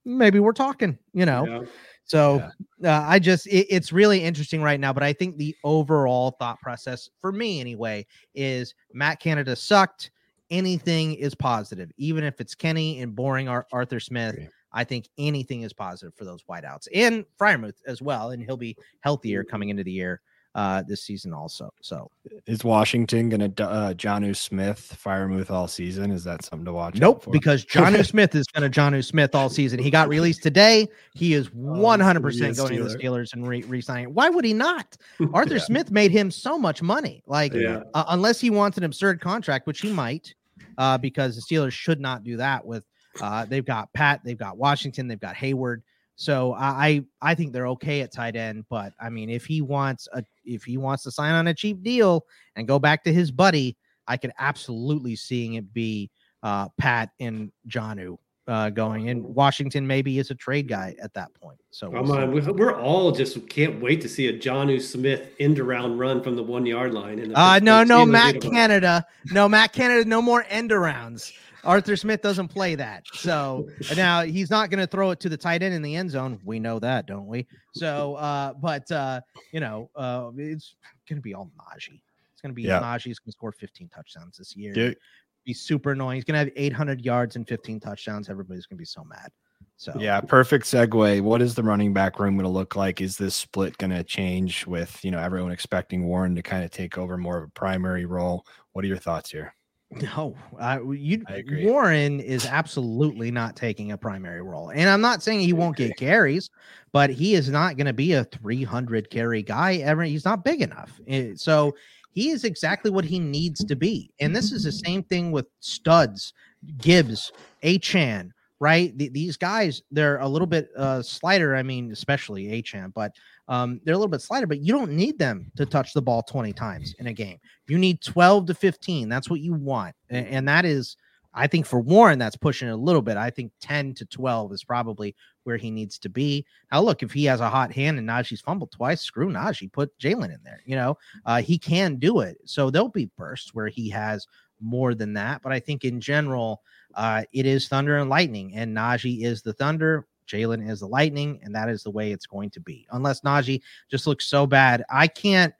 maybe we're talking. You know. Yeah. So yeah. uh, I just it, it's really interesting right now, but I think the overall thought process for me anyway is Matt Canada sucked. Anything is positive, even if it's Kenny and boring Ar- Arthur Smith. I think anything is positive for those wideouts and Freiermuth as well, and he'll be healthier coming into the year uh, this season also. So is Washington going to uh, Jonnu Smith Freiermuth all season? Is that something to watch? Nope, because Jonnu Smith is going to Jonnu Smith all season. He got released today. He is 100 percent going to the Steelers and re- signing Why would he not? Arthur yeah. Smith made him so much money. Like yeah. uh, unless he wants an absurd contract, which he might, uh, because the Steelers should not do that with. Uh, they've got Pat, they've got Washington, they've got Heyward. So I I think they're okay at tight end, but I mean if he wants a if he wants to sign on a cheap deal and go back to his buddy, I could absolutely seeing it be uh, Pat and Jonnu uh, going, and Washington maybe is a trade guy at that point. So we'll on, we're all just can't wait to see a Jonnu Smith end around run from the one yard line. uh, no, no, Matt Canada, no, Matt Canada, no more end arounds. Arthur Smith doesn't play that. So now he's not going to throw it to the tight end in the end zone. We know that, don't we? So, uh, but uh, you know, uh, it's going to be all Najee. It's going to be yeah. Najee's going to score 15 touchdowns this year. Dude. Be super annoying. He's going to have 800 yards and 15 touchdowns. Everybody's going to be so mad. So yeah, perfect segue. What is the running back room going to look like? Is this split going to change with you know everyone expecting Warren to kind of take over more of a primary role? What are your thoughts here? No, uh, you Warren is absolutely not taking a primary role, and I'm not saying he won't get carries, but he is not going to be a 300 carry guy ever. He's not big enough, eh, so he is exactly what he needs to be. And this is the same thing with studs, Gibbs, Achane, right? these guys, they're a little bit uh, slighter. I mean, especially Achane, but um, they're a little bit slighter, but you don't need them to touch the ball 20 times in a game. You need 12 to 15. That's what you want. And, and that is, I think for Warren, that's pushing it a little bit. I think 10 to 12 is probably where he needs to be. Now, look, if he has a hot hand and Najee's fumbled twice, screw Najee, put Jalen in there. You know, uh, he can do it. So there'll be bursts where he has more than that. But I think in general, uh, it is thunder and lightning, and Najee is the thunder. Jalen is the lightning, and that is the way it's going to be. Unless Najee just looks so bad, I can't.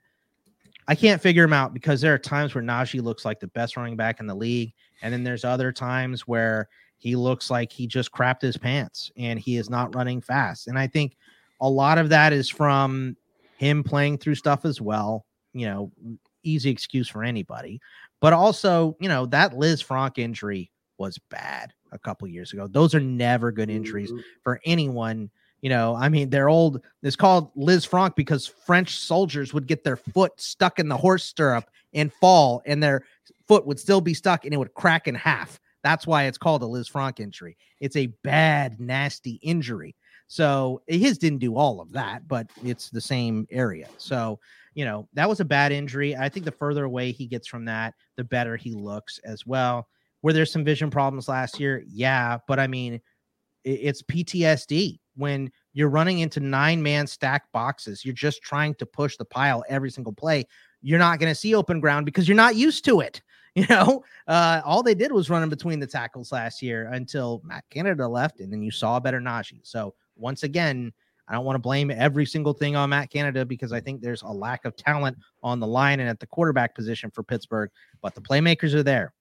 I can't figure him out because there are times where Najee looks like the best running back in the league, and then there's other times where he looks like he just crapped his pants and he is not running fast. And I think a lot of that is from him playing through stuff as well. You know, easy excuse for anybody, but also, you know, that Lisfranc injury was bad a couple years ago. Those are never good injuries mm-hmm. for anyone. You know, I mean, they're old. It's called Liz Lisfranc because French soldiers would get their foot stuck in the horse stirrup and fall, and their foot would still be stuck and it would crack in half. That's why it's called a Liz Lisfranc injury. It's a bad, nasty injury. So his didn't do all of that, but it's the same area. So, you know, that was a bad injury. I think the further away he gets from that, the better he looks as well. Were there some vision problems last year? Yeah, but I mean, it's PTSD when you're running into nine man stack boxes. You're just trying to push the pile every single play. You're not going to see open ground because you're not used to it. You know, uh, all they did was run in between the tackles last year until Matt Canada left, and then you saw a better Najee. So once again, I don't want to blame every single thing on Matt Canada because I think there's a lack of talent on the line and at the quarterback position for Pittsburgh, but the playmakers are there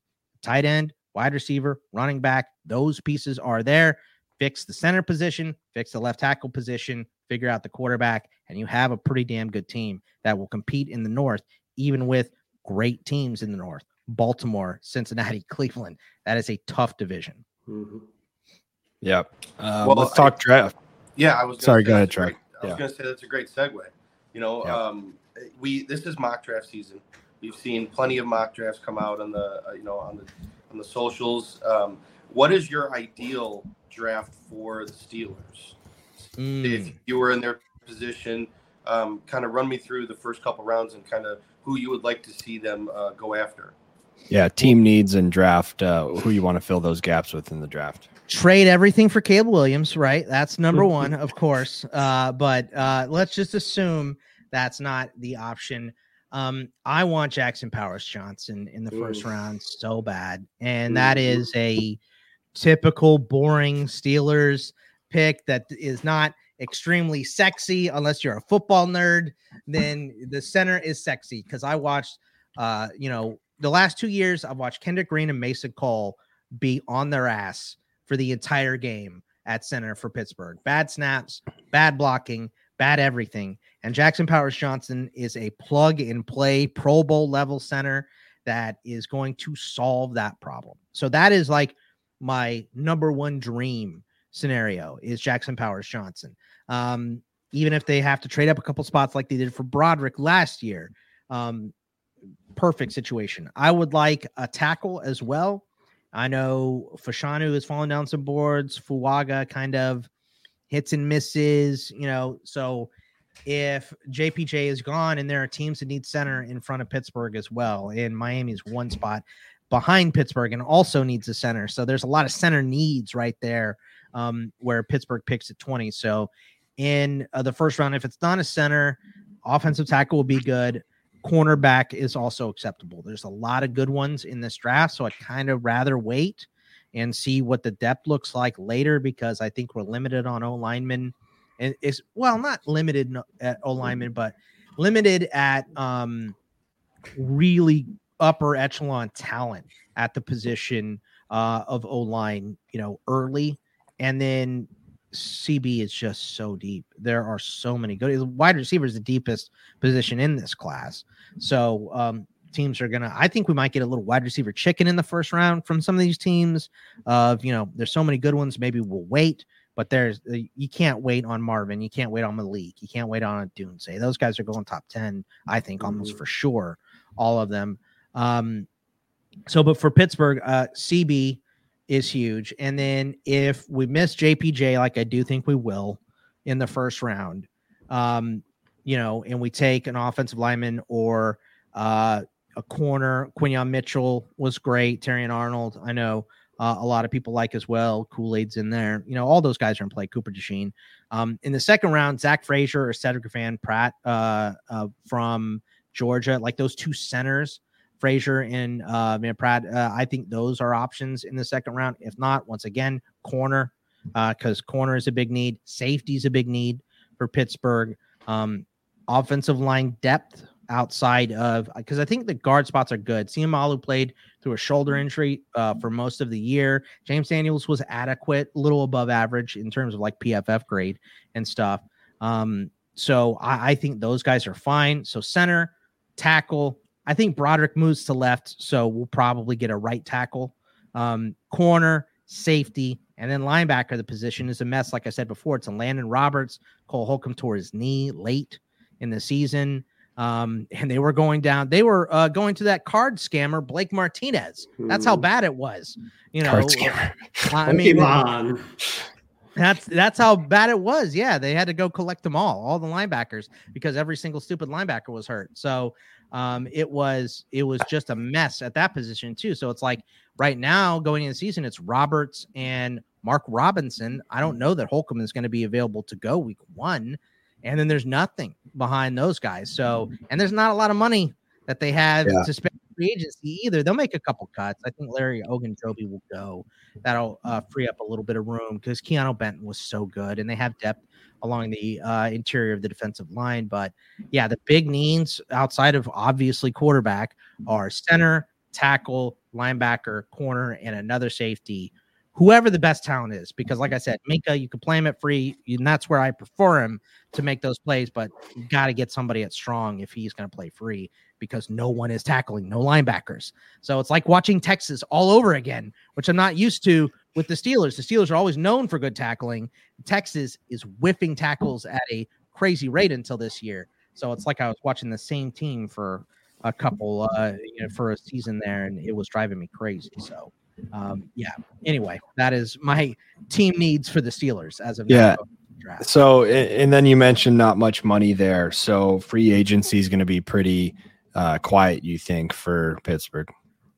tight end, wide receiver, running back. Those pieces are there. Fix the center position, fix the left tackle position, figure out the quarterback, and you have a pretty damn good team that will compete in the North, even with great teams in the North Baltimore, Cincinnati, Cleveland. That is a tough division. Mm-hmm. Yeah. Um, well, let's talk I, draft. Yeah, I was sorry. Go ahead, Trey. I was going to say that's a great segue. You know, yeah. um, we this is mock draft season. We've seen plenty of mock drafts come out on the uh, you know on the on the socials. Um, what is your ideal draft for the Steelers? Mm. If you were in their position, um, kind of run me through the first couple rounds and kind of who you would like to see them uh, go after. Yeah, team needs and draft. Uh, who you want to fill those gaps with in the draft? Trade everything for Caleb Williams, right? That's number one, of course. Uh, but uh, let's just assume that's not the option. Um, I want Jackson Powers Johnson in the first Ooh. round so bad, and that is a typical boring Steelers pick that is not extremely sexy unless you're a football nerd. Then the center is sexy because I watched, uh, you know, the last two years I've watched Kendrick Green and Mason Cole be on their ass for the entire game at center for Pittsburgh. Bad snaps, bad blocking, bad everything. And Jackson Powers Johnson is a plug and play Pro Bowl level center that is going to solve that problem. So that is like my number one dream scenario is Jackson Powers Johnson. Um, even if they have to trade up a couple spots like they did for Broderick last year, um, perfect situation. I would like a tackle as well. I know Fashanu has fallen down some boards. Fuaga kind of hits and misses, you know. So if JPJ is gone and there are teams that need center in front of Pittsburgh as well, and Miami's one spot, behind Pittsburgh and also needs a center. So there's a lot of center needs right there um, where Pittsburgh picks at 20. So in uh, the first round, if it's not a center, offensive tackle will be good. Cornerback is also acceptable. There's a lot of good ones in this draft. So I'd kind of rather wait and see what the depth looks like later because I think we're limited on O linemen. And it's well, not limited at O linemen, but limited at um, really upper echelon talent at the position uh, of O line, you know, early. And then CB is just so deep. There are so many good wide receivers, the deepest position in this class. So um, teams are gonna. I think we might get a little wide receiver chicken in the first round from some of these teams. Of you know, there's so many good ones. Maybe we'll wait, but there's uh, you can't wait on Marvin. You can't wait on Malik. You can't wait on Say Those guys are going top ten. I think almost mm-hmm. for sure. All of them. Um, so, but for Pittsburgh, uh, CB is huge. And then if we miss JPJ, like I do think we will in the first round, um, you know, and we take an offensive lineman or uh, a corner, Quinyon Mitchell was great. Terrion Arnold, I know uh, a lot of people like as well. Kool Aid's in there. You know, all those guys are in play. Cooper DeJean. Um, in the second round, Zach Frazier or Sedrick Van Pran uh, uh, from Georgia, like those two centers Frazier and uh, Van Pratt. Uh, I think those are options in the second round. If not, once again, corner because uh, corner is a big need. Safety is a big need for Pittsburgh. Um, offensive line depth outside of because I think the guard spots are good. Seumalo played through a shoulder injury uh, for most of the year. James Daniels was adequate, a little above average in terms of like PFF grade and stuff. Um, so I, I think those guys are fine. So center, tackle, I think Broderick moves to left, so we'll probably get a right tackle, um, corner, safety, and then linebacker. The position is a mess. Like I said before, it's a Landon Roberts. Cole Holcomb tore his knee late in the season. Um, and they were going down. They were uh, going to that card scammer, Blake Martinez. That's how bad it was. You know, card scammer. I mean, on. That's that's how bad it was. Yeah, they had to go collect them all, all the linebackers, because every single stupid linebacker was hurt. So um, it was it was just a mess at that position too. So it's like right now going in the season, it's Roberts and Mark Robinson. I don't know that Holcomb is going to be available to go week one, and then there's nothing behind those guys. So and there's not a lot of money that they have yeah. to spend free agency either. They'll make a couple cuts. I think Larry Ogunjobi will go. That'll uh, free up a little bit of room because Keanu Benton was so good, and they have depth along the uh, interior of the defensive line. But yeah, the big needs outside of obviously quarterback are center, tackle, linebacker, corner, and another safety. Whoever the best talent is, because like I said, Minkah, you can play him at free, and that's where I prefer him to make those plays. But you got to get somebody at strong if he's going to play free because no one is tackling, no linebackers. So it's like watching Texas all over again, which I'm not used to with the Steelers. The Steelers are always known for good tackling. Texas is whiffing tackles at a crazy rate until this year. So it's like I was watching the same team for a couple, uh, you know, for a season there, and it was driving me crazy. So, um, yeah. Anyway, that is my team needs for the Steelers as of yeah. So, and then you mentioned not much money there. So, free agency is going to be pretty uh, quiet, you think, for Pittsburgh?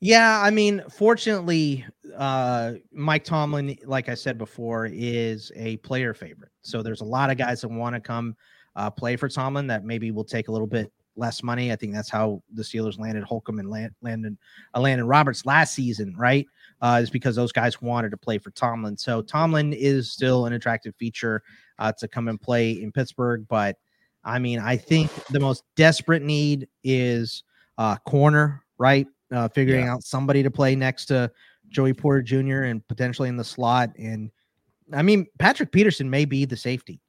Yeah, I mean, fortunately, uh, Mike Tomlin, like I said before, is a player favorite. So there's a lot of guys that want to come uh, play for Tomlin that maybe will take a little bit less money. I think that's how the Steelers landed Holcomb and land, landed uh, Landon Roberts last season, right? Uh, is because those guys wanted to play for Tomlin. So Tomlin is still an attractive feature uh, to come and play in Pittsburgh, but I mean, I think the most desperate need is uh, corner, right? Uh, figuring yeah. out somebody to play next to Joey Porter Jr. and potentially in the slot. And I mean, Patrick Peterson may be the safety.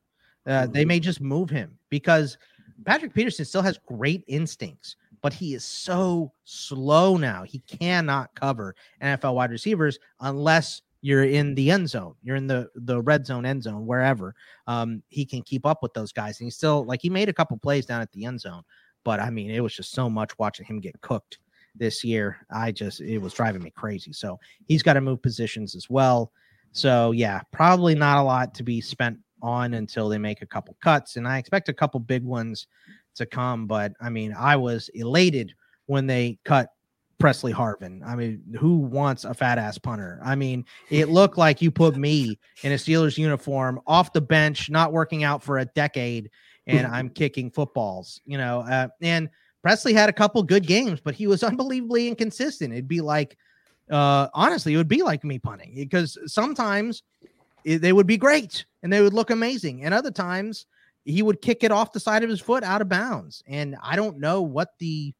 Uh, they mm-hmm. may just move him because Patrick Peterson still has great instincts, but he is so slow now. He cannot cover NFL wide receivers unless you're in the end zone, you're in the the red zone, end zone, wherever. Um, he can keep up with those guys, and he's still like he made a couple plays down at the end zone, but I mean, it was just so much watching him get cooked this year. I just it was driving me crazy. So he's got to move positions as well. So yeah, probably not a lot to be spent on until they make a couple cuts, and I expect a couple big ones to come. But I mean, I was elated when they cut Presley Harvin. I mean, who wants a fat ass punter? I mean, it looked like you put me in a Steelers uniform off the bench, not working out for a decade, and I'm kicking footballs, you know. Uh, and Presley had a couple good games, but he was unbelievably inconsistent. It'd be like, uh, honestly, it would be like me punting because sometimes they would be great and they would look amazing, and other times he would kick it off the side of his foot out of bounds. And I don't know what the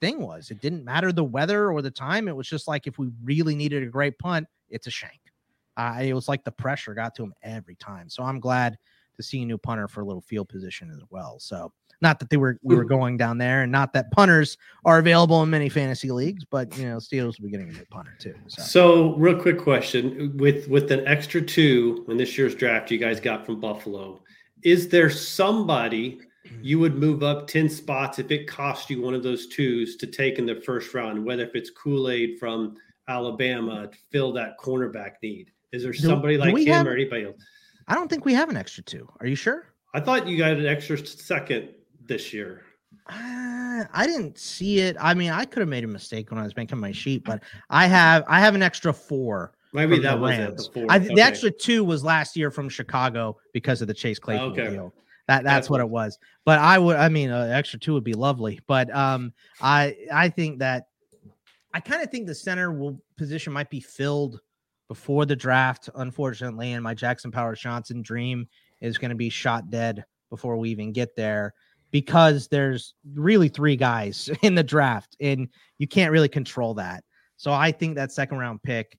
thing was. It didn't matter the weather or the time. It was just like if we really needed a great punt, it's a shank. Uh, it was like the pressure got to him every time. So I'm glad to see a new punter for a little field position as well. So not that they were we were mm-hmm. going down there, and not that punters are available in many fantasy leagues, but you know, Steelers will be getting a new punter too. So. so, real quick question: with with an extra two in this year's draft, you guys got from Buffalo, is there somebody mm. you would move up 10 spots if it cost you one of those twos to take in the first round, whether if it's Kool Aid from Alabama to fill that cornerback need? Is there somebody do, like do him have, or anybody else? I don't think we have an extra two. Are you sure? I thought you got an extra second this year. Uh, I didn't see it. I mean, I could have made a mistake when I was making my sheet, but I have I have an extra four. Maybe that was it. The, I, okay. the extra two was last year from Chicago because of the Chase Claypool okay. deal. That that's what it was. But I would, I mean, uh, extra two would be lovely. But um, I I think that I kind of think the center will position might be filled before the draft, unfortunately. And my Jackson Powers Johnson dream is going to be shot dead before we even get there because there's really three guys in the draft and you can't really control that. So I think that second round pick,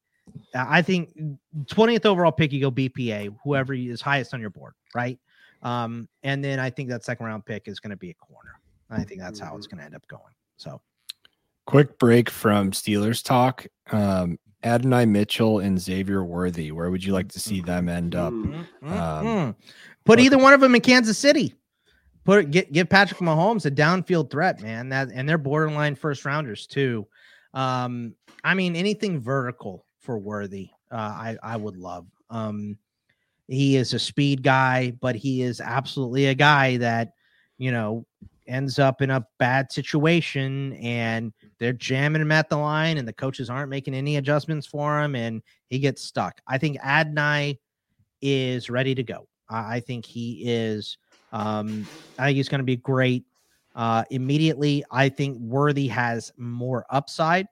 I think 20th overall pick, you go BPA, whoever is highest on your board, right? Um, and then I think that second round pick is going to be a corner. I think that's how it's mm-hmm. going to end up going. So, quick break from Steelers talk. Um, Adonai Mitchell and Xavier Worthy. Where would you like to see them end up? Mm-hmm. Um, mm-hmm. Put either one of them in Kansas City. Put get give Patrick Mahomes a downfield threat, man. That and they're borderline first rounders too. Um, I mean anything vertical for Worthy, uh, I I would love. Um, he is a speed guy, but he is absolutely a guy that, you know, ends up in a bad situation and they're jamming him at the line and the coaches aren't making any adjustments for him and he gets stuck. I think Adonai is ready to go. I, think he is um I think he's going to be great uh immediately. I think Worthy has more upside.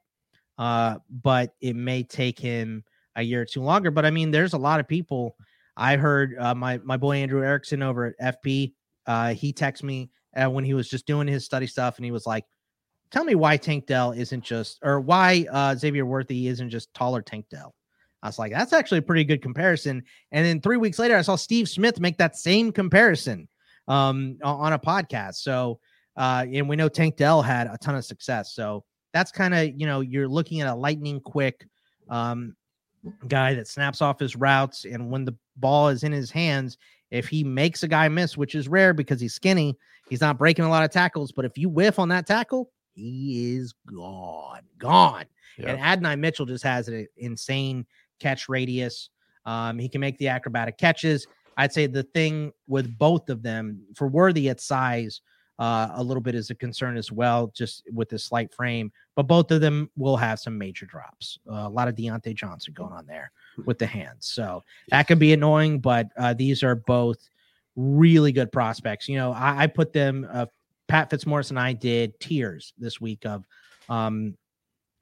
Uh but it may take him a year or two longer, but I mean there's a lot of people I heard uh, my my boy Andrew Erickson over at FP. Uh, he texted me uh, when he was just doing his study stuff, and he was like, "Tell me why Tank Dell isn't just, or why uh, Xavier Worthy isn't just taller Tank Dell." I was like, "That's actually a pretty good comparison." And then three weeks later, I saw Steve Smith make that same comparison um, on a podcast. So, uh, and we know Tank Dell had a ton of success. So that's kind of you know you're looking at a lightning quick um, guy that snaps off his routes, and when the ball is in his hands, if he makes a guy miss, which is rare because he's skinny, he's not breaking a lot of tackles. But if you whiff on that tackle, he is gone, gone. Yep. And Adonai Mitchell just has an insane catch radius. Um, he can make the acrobatic catches. I'd say the thing with both of them for Worthy at size, uh, a little bit is a concern as well, just with the slight frame. But both of them will have some major drops. Uh, a lot of Diontae Johnson going on there with the hands. So that can be annoying, but uh, these are both really good prospects. You know, I, I put them, uh, Pat Fitzmaurice and I did tiers this week of um,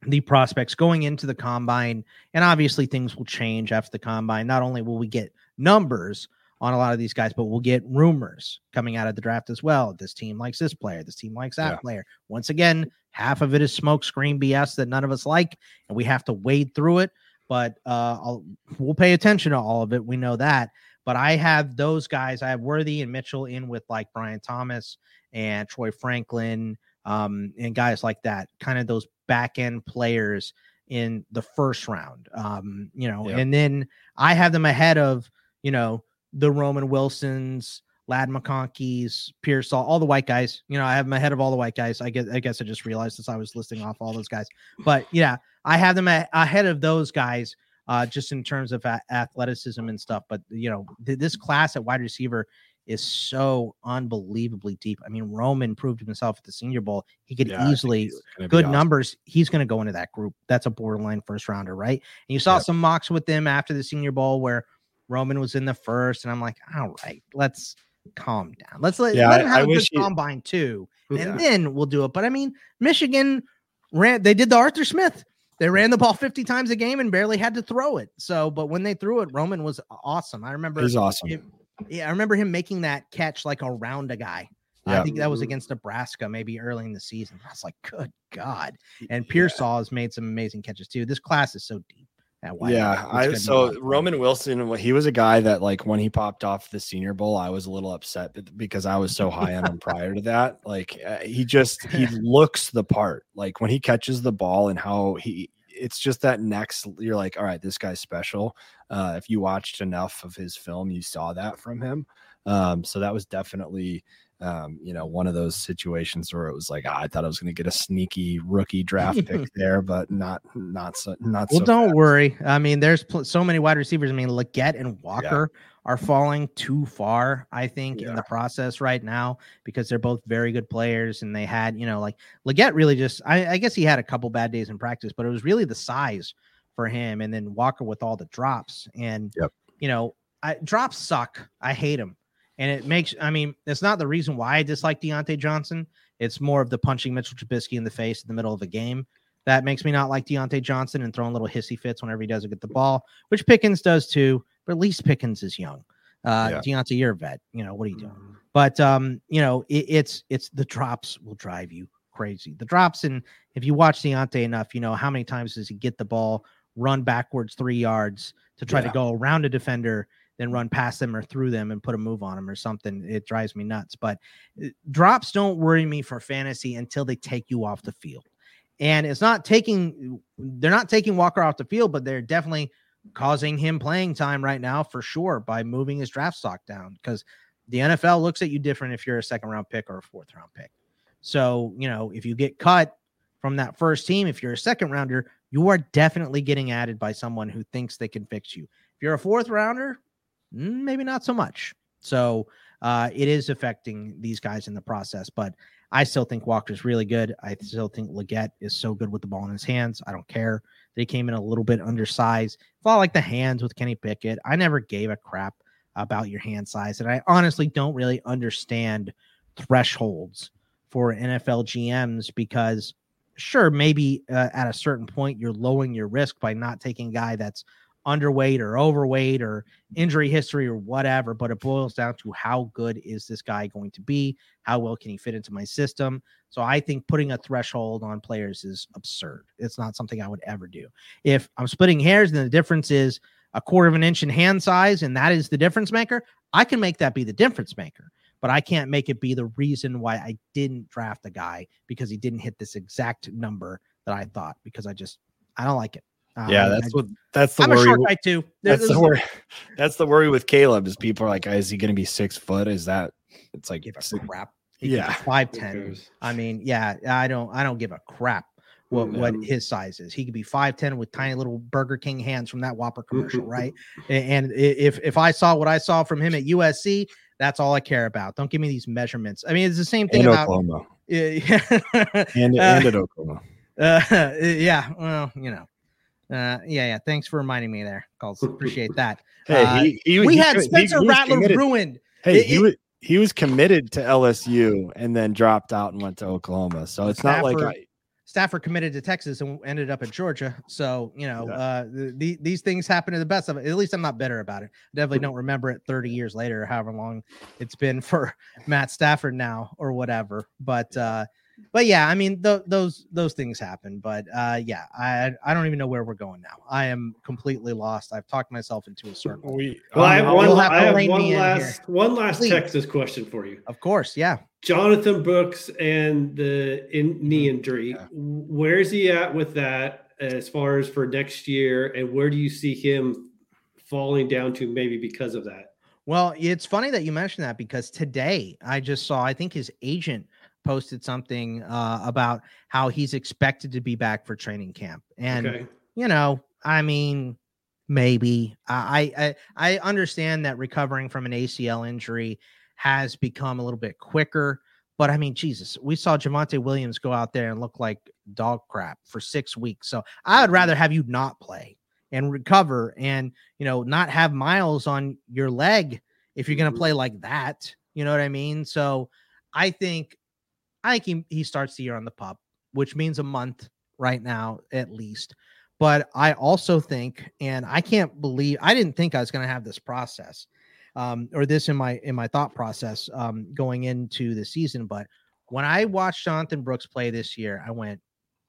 the prospects going into the combine. And obviously, things will change after the combine. Not only will we get numbers, on a lot of these guys, but we'll get rumors coming out of the draft as well. This team likes this player. This team likes that yeah. player. Once again, half of it is smoke screen BS that none of us like, and we have to wade through it. But uh, I'll, we'll pay attention to all of it. We know that. But I have those guys. I have Worthy and Mitchell in with like Brian Thomas and Troy Franklin um, and guys like that. Kind of those back end players in the first round. Um, you know, and then I have them ahead of you know the Roman Wilsons, Ladd McConkey's, Pearsall, all the white guys. You know, I have them ahead of all the white guys. I guess I guess I just realized since I was listing off all those guys. But yeah, I have them ahead of those guys. Uh, just in terms of a- athleticism and stuff, but you know, th- this class at wide receiver is so unbelievably deep. I mean, Roman proved himself at the Senior Bowl. He could yeah, easily good awesome. numbers. He's going to go into that group. That's a borderline first rounder, right? And you saw yep. some mocks with them after the Senior Bowl where Roman was in the first, and I'm like, all right, let's calm down. Let's let, yeah, let him have I, a good he, combine too, and yeah. then we'll do it. But I mean, Michigan ran. They did the Arthur Smith. They ran the ball 50 times a game and barely had to throw it. So, but when they threw it, Roman was awesome. I remember he's awesome. It, yeah, I remember him making that catch like around a guy. Yeah. I think that was mm-hmm. against Nebraska, maybe early in the season. I was like, good God. And Pearsall yeah. has made some amazing catches too. This class is so deep. Yeah, I so Roman Wilson, he was a guy that like when he popped off the Senior Bowl, I was a little upset because I was so high on him prior to that. Like uh, he just he looks the part. Like when he catches the ball and how he it's just that next you're like, all right, this guy's special. Uh, if you watched enough of his film, you saw that from him. Um, so that was definitely um, you know, one of those situations where it was like, oh, I thought I was going to get a sneaky rookie draft pick there, but not, not so, not. So. Well, so don't fast. worry. I mean, there's pl- so many wide receivers. I mean, Legette and Walker yeah. are falling too far, I think, yeah. in the process right now because they're both very good players, and they had, you know, like Legette really just. I, I guess he had a couple bad days in practice, but it was really the size for him, and then Walker with all the drops, and yep. you know, I, drops suck. I hate them. And it makes, I mean, it's not the reason why I dislike Diontae Johnson. It's more of the punching Mitchell Trubisky in the face in the middle of a game that makes me not like Diontae Johnson and throwing little hissy fits whenever he doesn't get the ball, which Pickens does too. But at least Pickens is young. Uh, yeah. Diontae, you're a vet. You know what are you doing? Mm-hmm. But um, you know, it, it's it's the drops will drive you crazy. The drops, and if you watch Diontae enough, you know how many times does he get the ball, run backwards three yards to try yeah. to go around a defender then run past them or through them and put a move on them or something. It drives me nuts. But uh, drops don't worry me for fantasy until they take you off the field. And it's not taking, they're not taking Walker off the field, but they're definitely causing him playing time right now for sure by moving his draft stock down because the NFL looks at you different if you're a second round pick or a fourth round pick. So, you know, if you get cut from that first team, if you're a second rounder, you are definitely getting added by someone who thinks they can fix you. If you're a fourth rounder, Mm, maybe not so much. So uh, it is affecting these guys in the process, but I still think Walker's really good. I still think Legette is so good with the ball in his hands. I don't care. They came in a little bit undersized. Lot like the hands with Kenny Pickett. I never gave a crap about your hand size, and I honestly don't really understand thresholds for NFL GMs because sure, maybe uh, at a certain point you're lowering your risk by not taking a guy that's underweight or overweight or injury history or whatever, but it boils down to how good is this guy going to be? How well can he fit into my system? So I think putting a threshold on players is absurd. It's not something I would ever do. If I'm splitting hairs and the difference is a quarter of an inch in hand size and that is the difference maker, I can make that be the difference maker. But I can't make it be the reason why I didn't draft a guy because he didn't hit this exact number that I thought because I just I don't like it. Um, yeah, that's what that's the I'm worry. A short guy too. That's the worry. That's the worry with Caleb is people are like, is he going to be six foot? Is that? It's like give a crap. He yeah, five ten. I mean, yeah, I don't, I don't give a crap what what his size is. He could be five ten with tiny little Burger King hands from that Whopper commercial, right? And if if I saw what I saw from him at USC, that's all I care about. Don't give me these measurements. I mean, it's the same thing and about Oklahoma. Yeah, and, uh, and at Oklahoma. Uh, yeah, well, you know. Uh, yeah, yeah. Thanks for reminding me there, Calls. Appreciate that. hey, uh, he, he, we he, had Spencer Rattler ruined. Hey, it, he was he was committed to LSU and then dropped out and went to Oklahoma. So it's Stafford, not like I, Stafford committed to Texas and ended up at Georgia. So you know, yeah. uh, the, these things happen to the best of it. At least I'm not bitter about it. I definitely don't remember it 30 years later, however long it's been for Matt Stafford now or whatever. But uh, but yeah, I mean th- those those things happen. But uh, yeah, I I don't even know where we're going now. I am completely lost. I've talked myself into a circle. We, well, um, I have one, have I have one last one last Please. Texas question for you. Of course, yeah. Jonathan Brooks and the in, knee mm-hmm. injury. Yeah. Where's he at with that as far as for next year, and where do you see him falling down to maybe because of that? Well, it's funny that you mentioned that because today I just saw I think his agent posted something uh, about how he's expected to be back for training camp, and okay. you know, I mean, maybe I, I I understand that recovering from an ACL injury has become a little bit quicker. But I mean, Jesus, we saw Javonte Williams go out there and look like dog crap for six weeks. So I would rather have you not play and recover and, you know, not have miles on your leg if you're going to mm-hmm. play like that. You know what I mean? So I think, I think he, he starts the year on the pup, which means a month right now at least. But I also think, and I can't believe I didn't think I was going to have this process um, or this in my in my thought process um, going into the season. But when I watched Jonathan Brooks play this year, I went,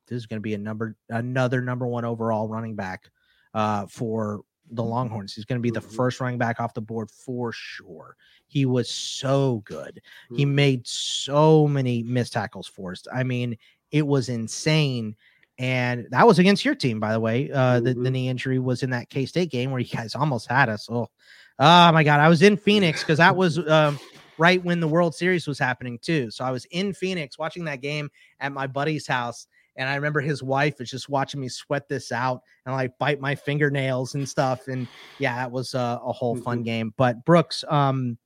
"This is going to be a number another number one overall running back uh, for the Longhorns. He's going to be the mm-hmm. first running back off the board for sure. He was so good. He mm-hmm. made so many missed tackles for us. I mean, it was insane." And that was against your team, by the way. Uh, the, the mm-hmm. knee injury was in that K State game where you guys almost had us. Oh, Oh my god, I was in Phoenix because that was um, right when the World Series was happening too. So I was in Phoenix watching that game at my buddy's house, and I remember his wife is just watching me sweat this out and like bite my fingernails and stuff. And yeah, that was a, a whole fun game. But Brooks, um,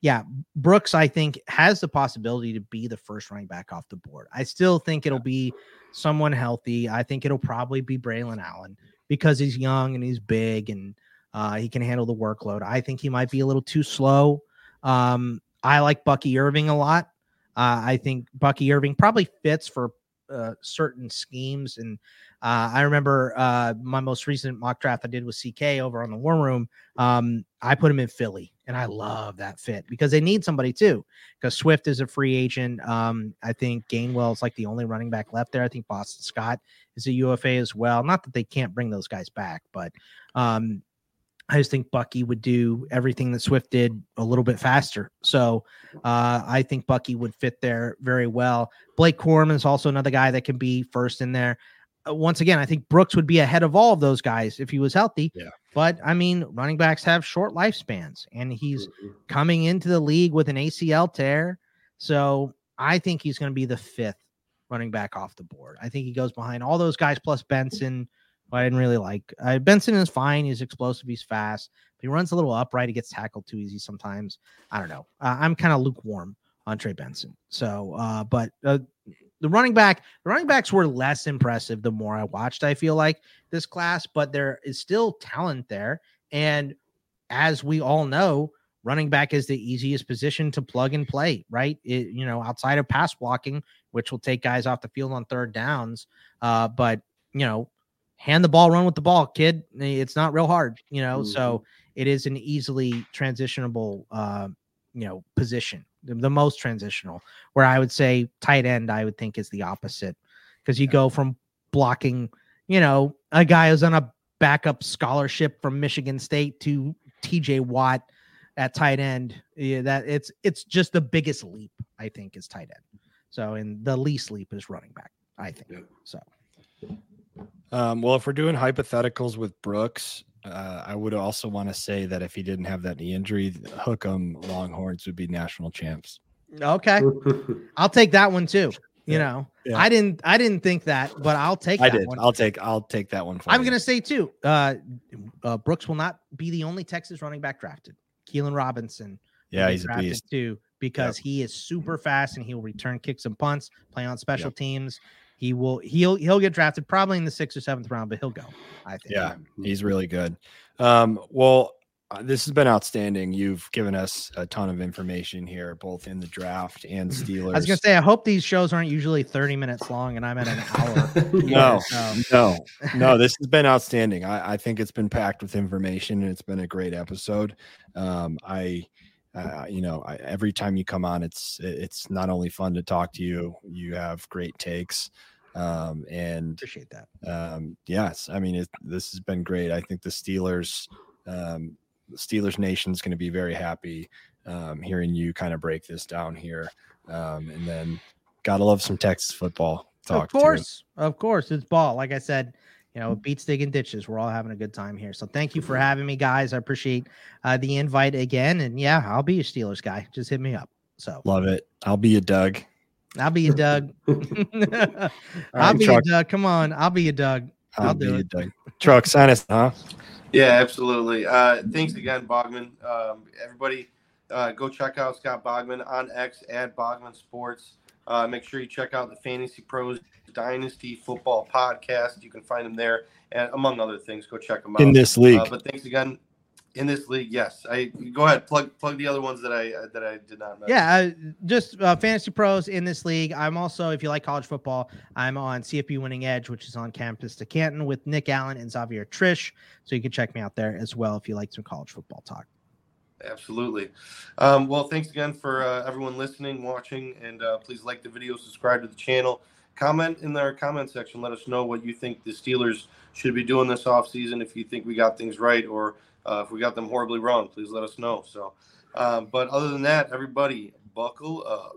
yeah, Brooks, I think has the possibility to be the first running back off the board. I still think it'll be someone healthy. I think it'll probably be Braelon Allen because he's young and he's big and uh, he can handle the workload. I think he might be a little too slow. Um, I like Bucky Irving a lot. Uh, I think Bucky Irving probably fits for uh, certain schemes. And uh, I remember uh, my most recent mock draft I did with CK over on the War Room. Um, I put him in Philly, and I love that fit because they need somebody too. Because Swift is a free agent. Um, I think Gainwell is like the only running back left there. I think Boston Scott is a UFA as well. Not that they can't bring those guys back, but um, I just think Bucky would do everything that Swift did a little bit faster. So uh, I think Bucky would fit there very well. Blake Corum is also another guy that can be first in there. Uh, once again, I think Brooks would be ahead of all of those guys if he was healthy. Yeah. But I mean, running backs have short lifespans, and he's mm-hmm. coming into the league with an ACL tear. So I think he's going to be the fifth running back off the board. I think he goes behind all those guys plus Benson I didn't really like. Uh, Benson is fine. He's explosive. He's fast. But he runs a little upright. He gets tackled too easy sometimes. I don't know. Uh, I'm kind of lukewarm on Trey Benson. So, uh, but uh, the running back, the running backs were less impressive the more I watched. I feel like this class, but there is still talent there. And as we all know, running back is the easiest position to plug and play, right? It, you know, outside of pass blocking, which will take guys off the field on third downs. Uh, but you know, hand the ball, run with the ball, kid. It's not real hard, you know. Mm-hmm. So it is an easily transitionable, uh, you know, position, the, the, most transitional. Where I would say tight end, I would think is the opposite because you go from blocking, you know, a guy who's on a backup scholarship from Michigan State to T.J. Watt at tight end. Yeah, that it's it's just the biggest leap I think is tight end. So, and the least leap is running back. I think so. Um, well, if we're doing hypotheticals with Brooks, uh, I would also want to say that if he didn't have that knee injury, Hook'em Longhorns would be national champs. Okay, I'll take that one too. You yeah. know, yeah. I didn't, I didn't think that, but I'll take. I did. One. I'll take, I'll take that one. I'm going to say too. Uh, uh, Brooks will not be the only Texas running back drafted. Keilan Robinson. Yeah, he's a beast too because yep. he is super fast and he'll return kicks and punts, play on special yep. teams. He will he'll he'll get drafted probably in the sixth or seventh round, but he'll go. I think. Yeah, he's really good. Um, well, uh, this has been outstanding. You've given us a ton of information here, both in the draft and Steelers. I was gonna say, I hope these shows aren't usually 30 minutes long and I'm at an hour. no, no, no, This has been outstanding. I, I, think it's been packed with information and it's been a great episode. Um, I uh, you know, I, every time you come on, it's it's not only fun to talk to you, you have great takes, um, and appreciate that. Um, yes, I mean, it, this has been great. I think the Steelers, um, Steelers Nation is going to be very happy um, hearing you kind of break this down here, um, and then gotta love some Texas football. Talk of course, of course, it's ball. Like I said, you know, beats digging ditches. We're all having a good time here. So thank you for having me, guys. I appreciate uh, the invite again. And yeah, I'll be a Steelers guy. Just hit me up. So love it. I'll be a Doug. I'll be a Doug. I'll right, be truck. a Doug. Come on. I'll be a Doug. I'll, I'll do it. Doug. Truck, sign us, huh? Yeah, absolutely. Uh, thanks again, Bogman. Um, everybody, uh, go check out Scott Bogman on X at Bogman Sports. Uh, make sure you check out the FantasyPros Dynasty Football Podcast. You can find them there, and among other things, go check them out in this league. Uh, but thanks again in this league. Yes, I go ahead plug plug the other ones that I uh, that I did not. Mention. Yeah, uh, just uh, FantasyPros in this league. I'm also, if you like college football, I'm on CFP Winning Edge, which is on campus to Canton with Nick Allen and Xavier Trish. So you can check me out there as well if you like some college football talk. Absolutely. Um, well, thanks again for uh, everyone listening, watching, and uh, please like the video, subscribe to the channel, comment in our comment section. Let us know what you think the Steelers should be doing this offseason. If you think we got things right or uh, if we got them horribly wrong, please let us know. So, um, but other than that, everybody, buckle up.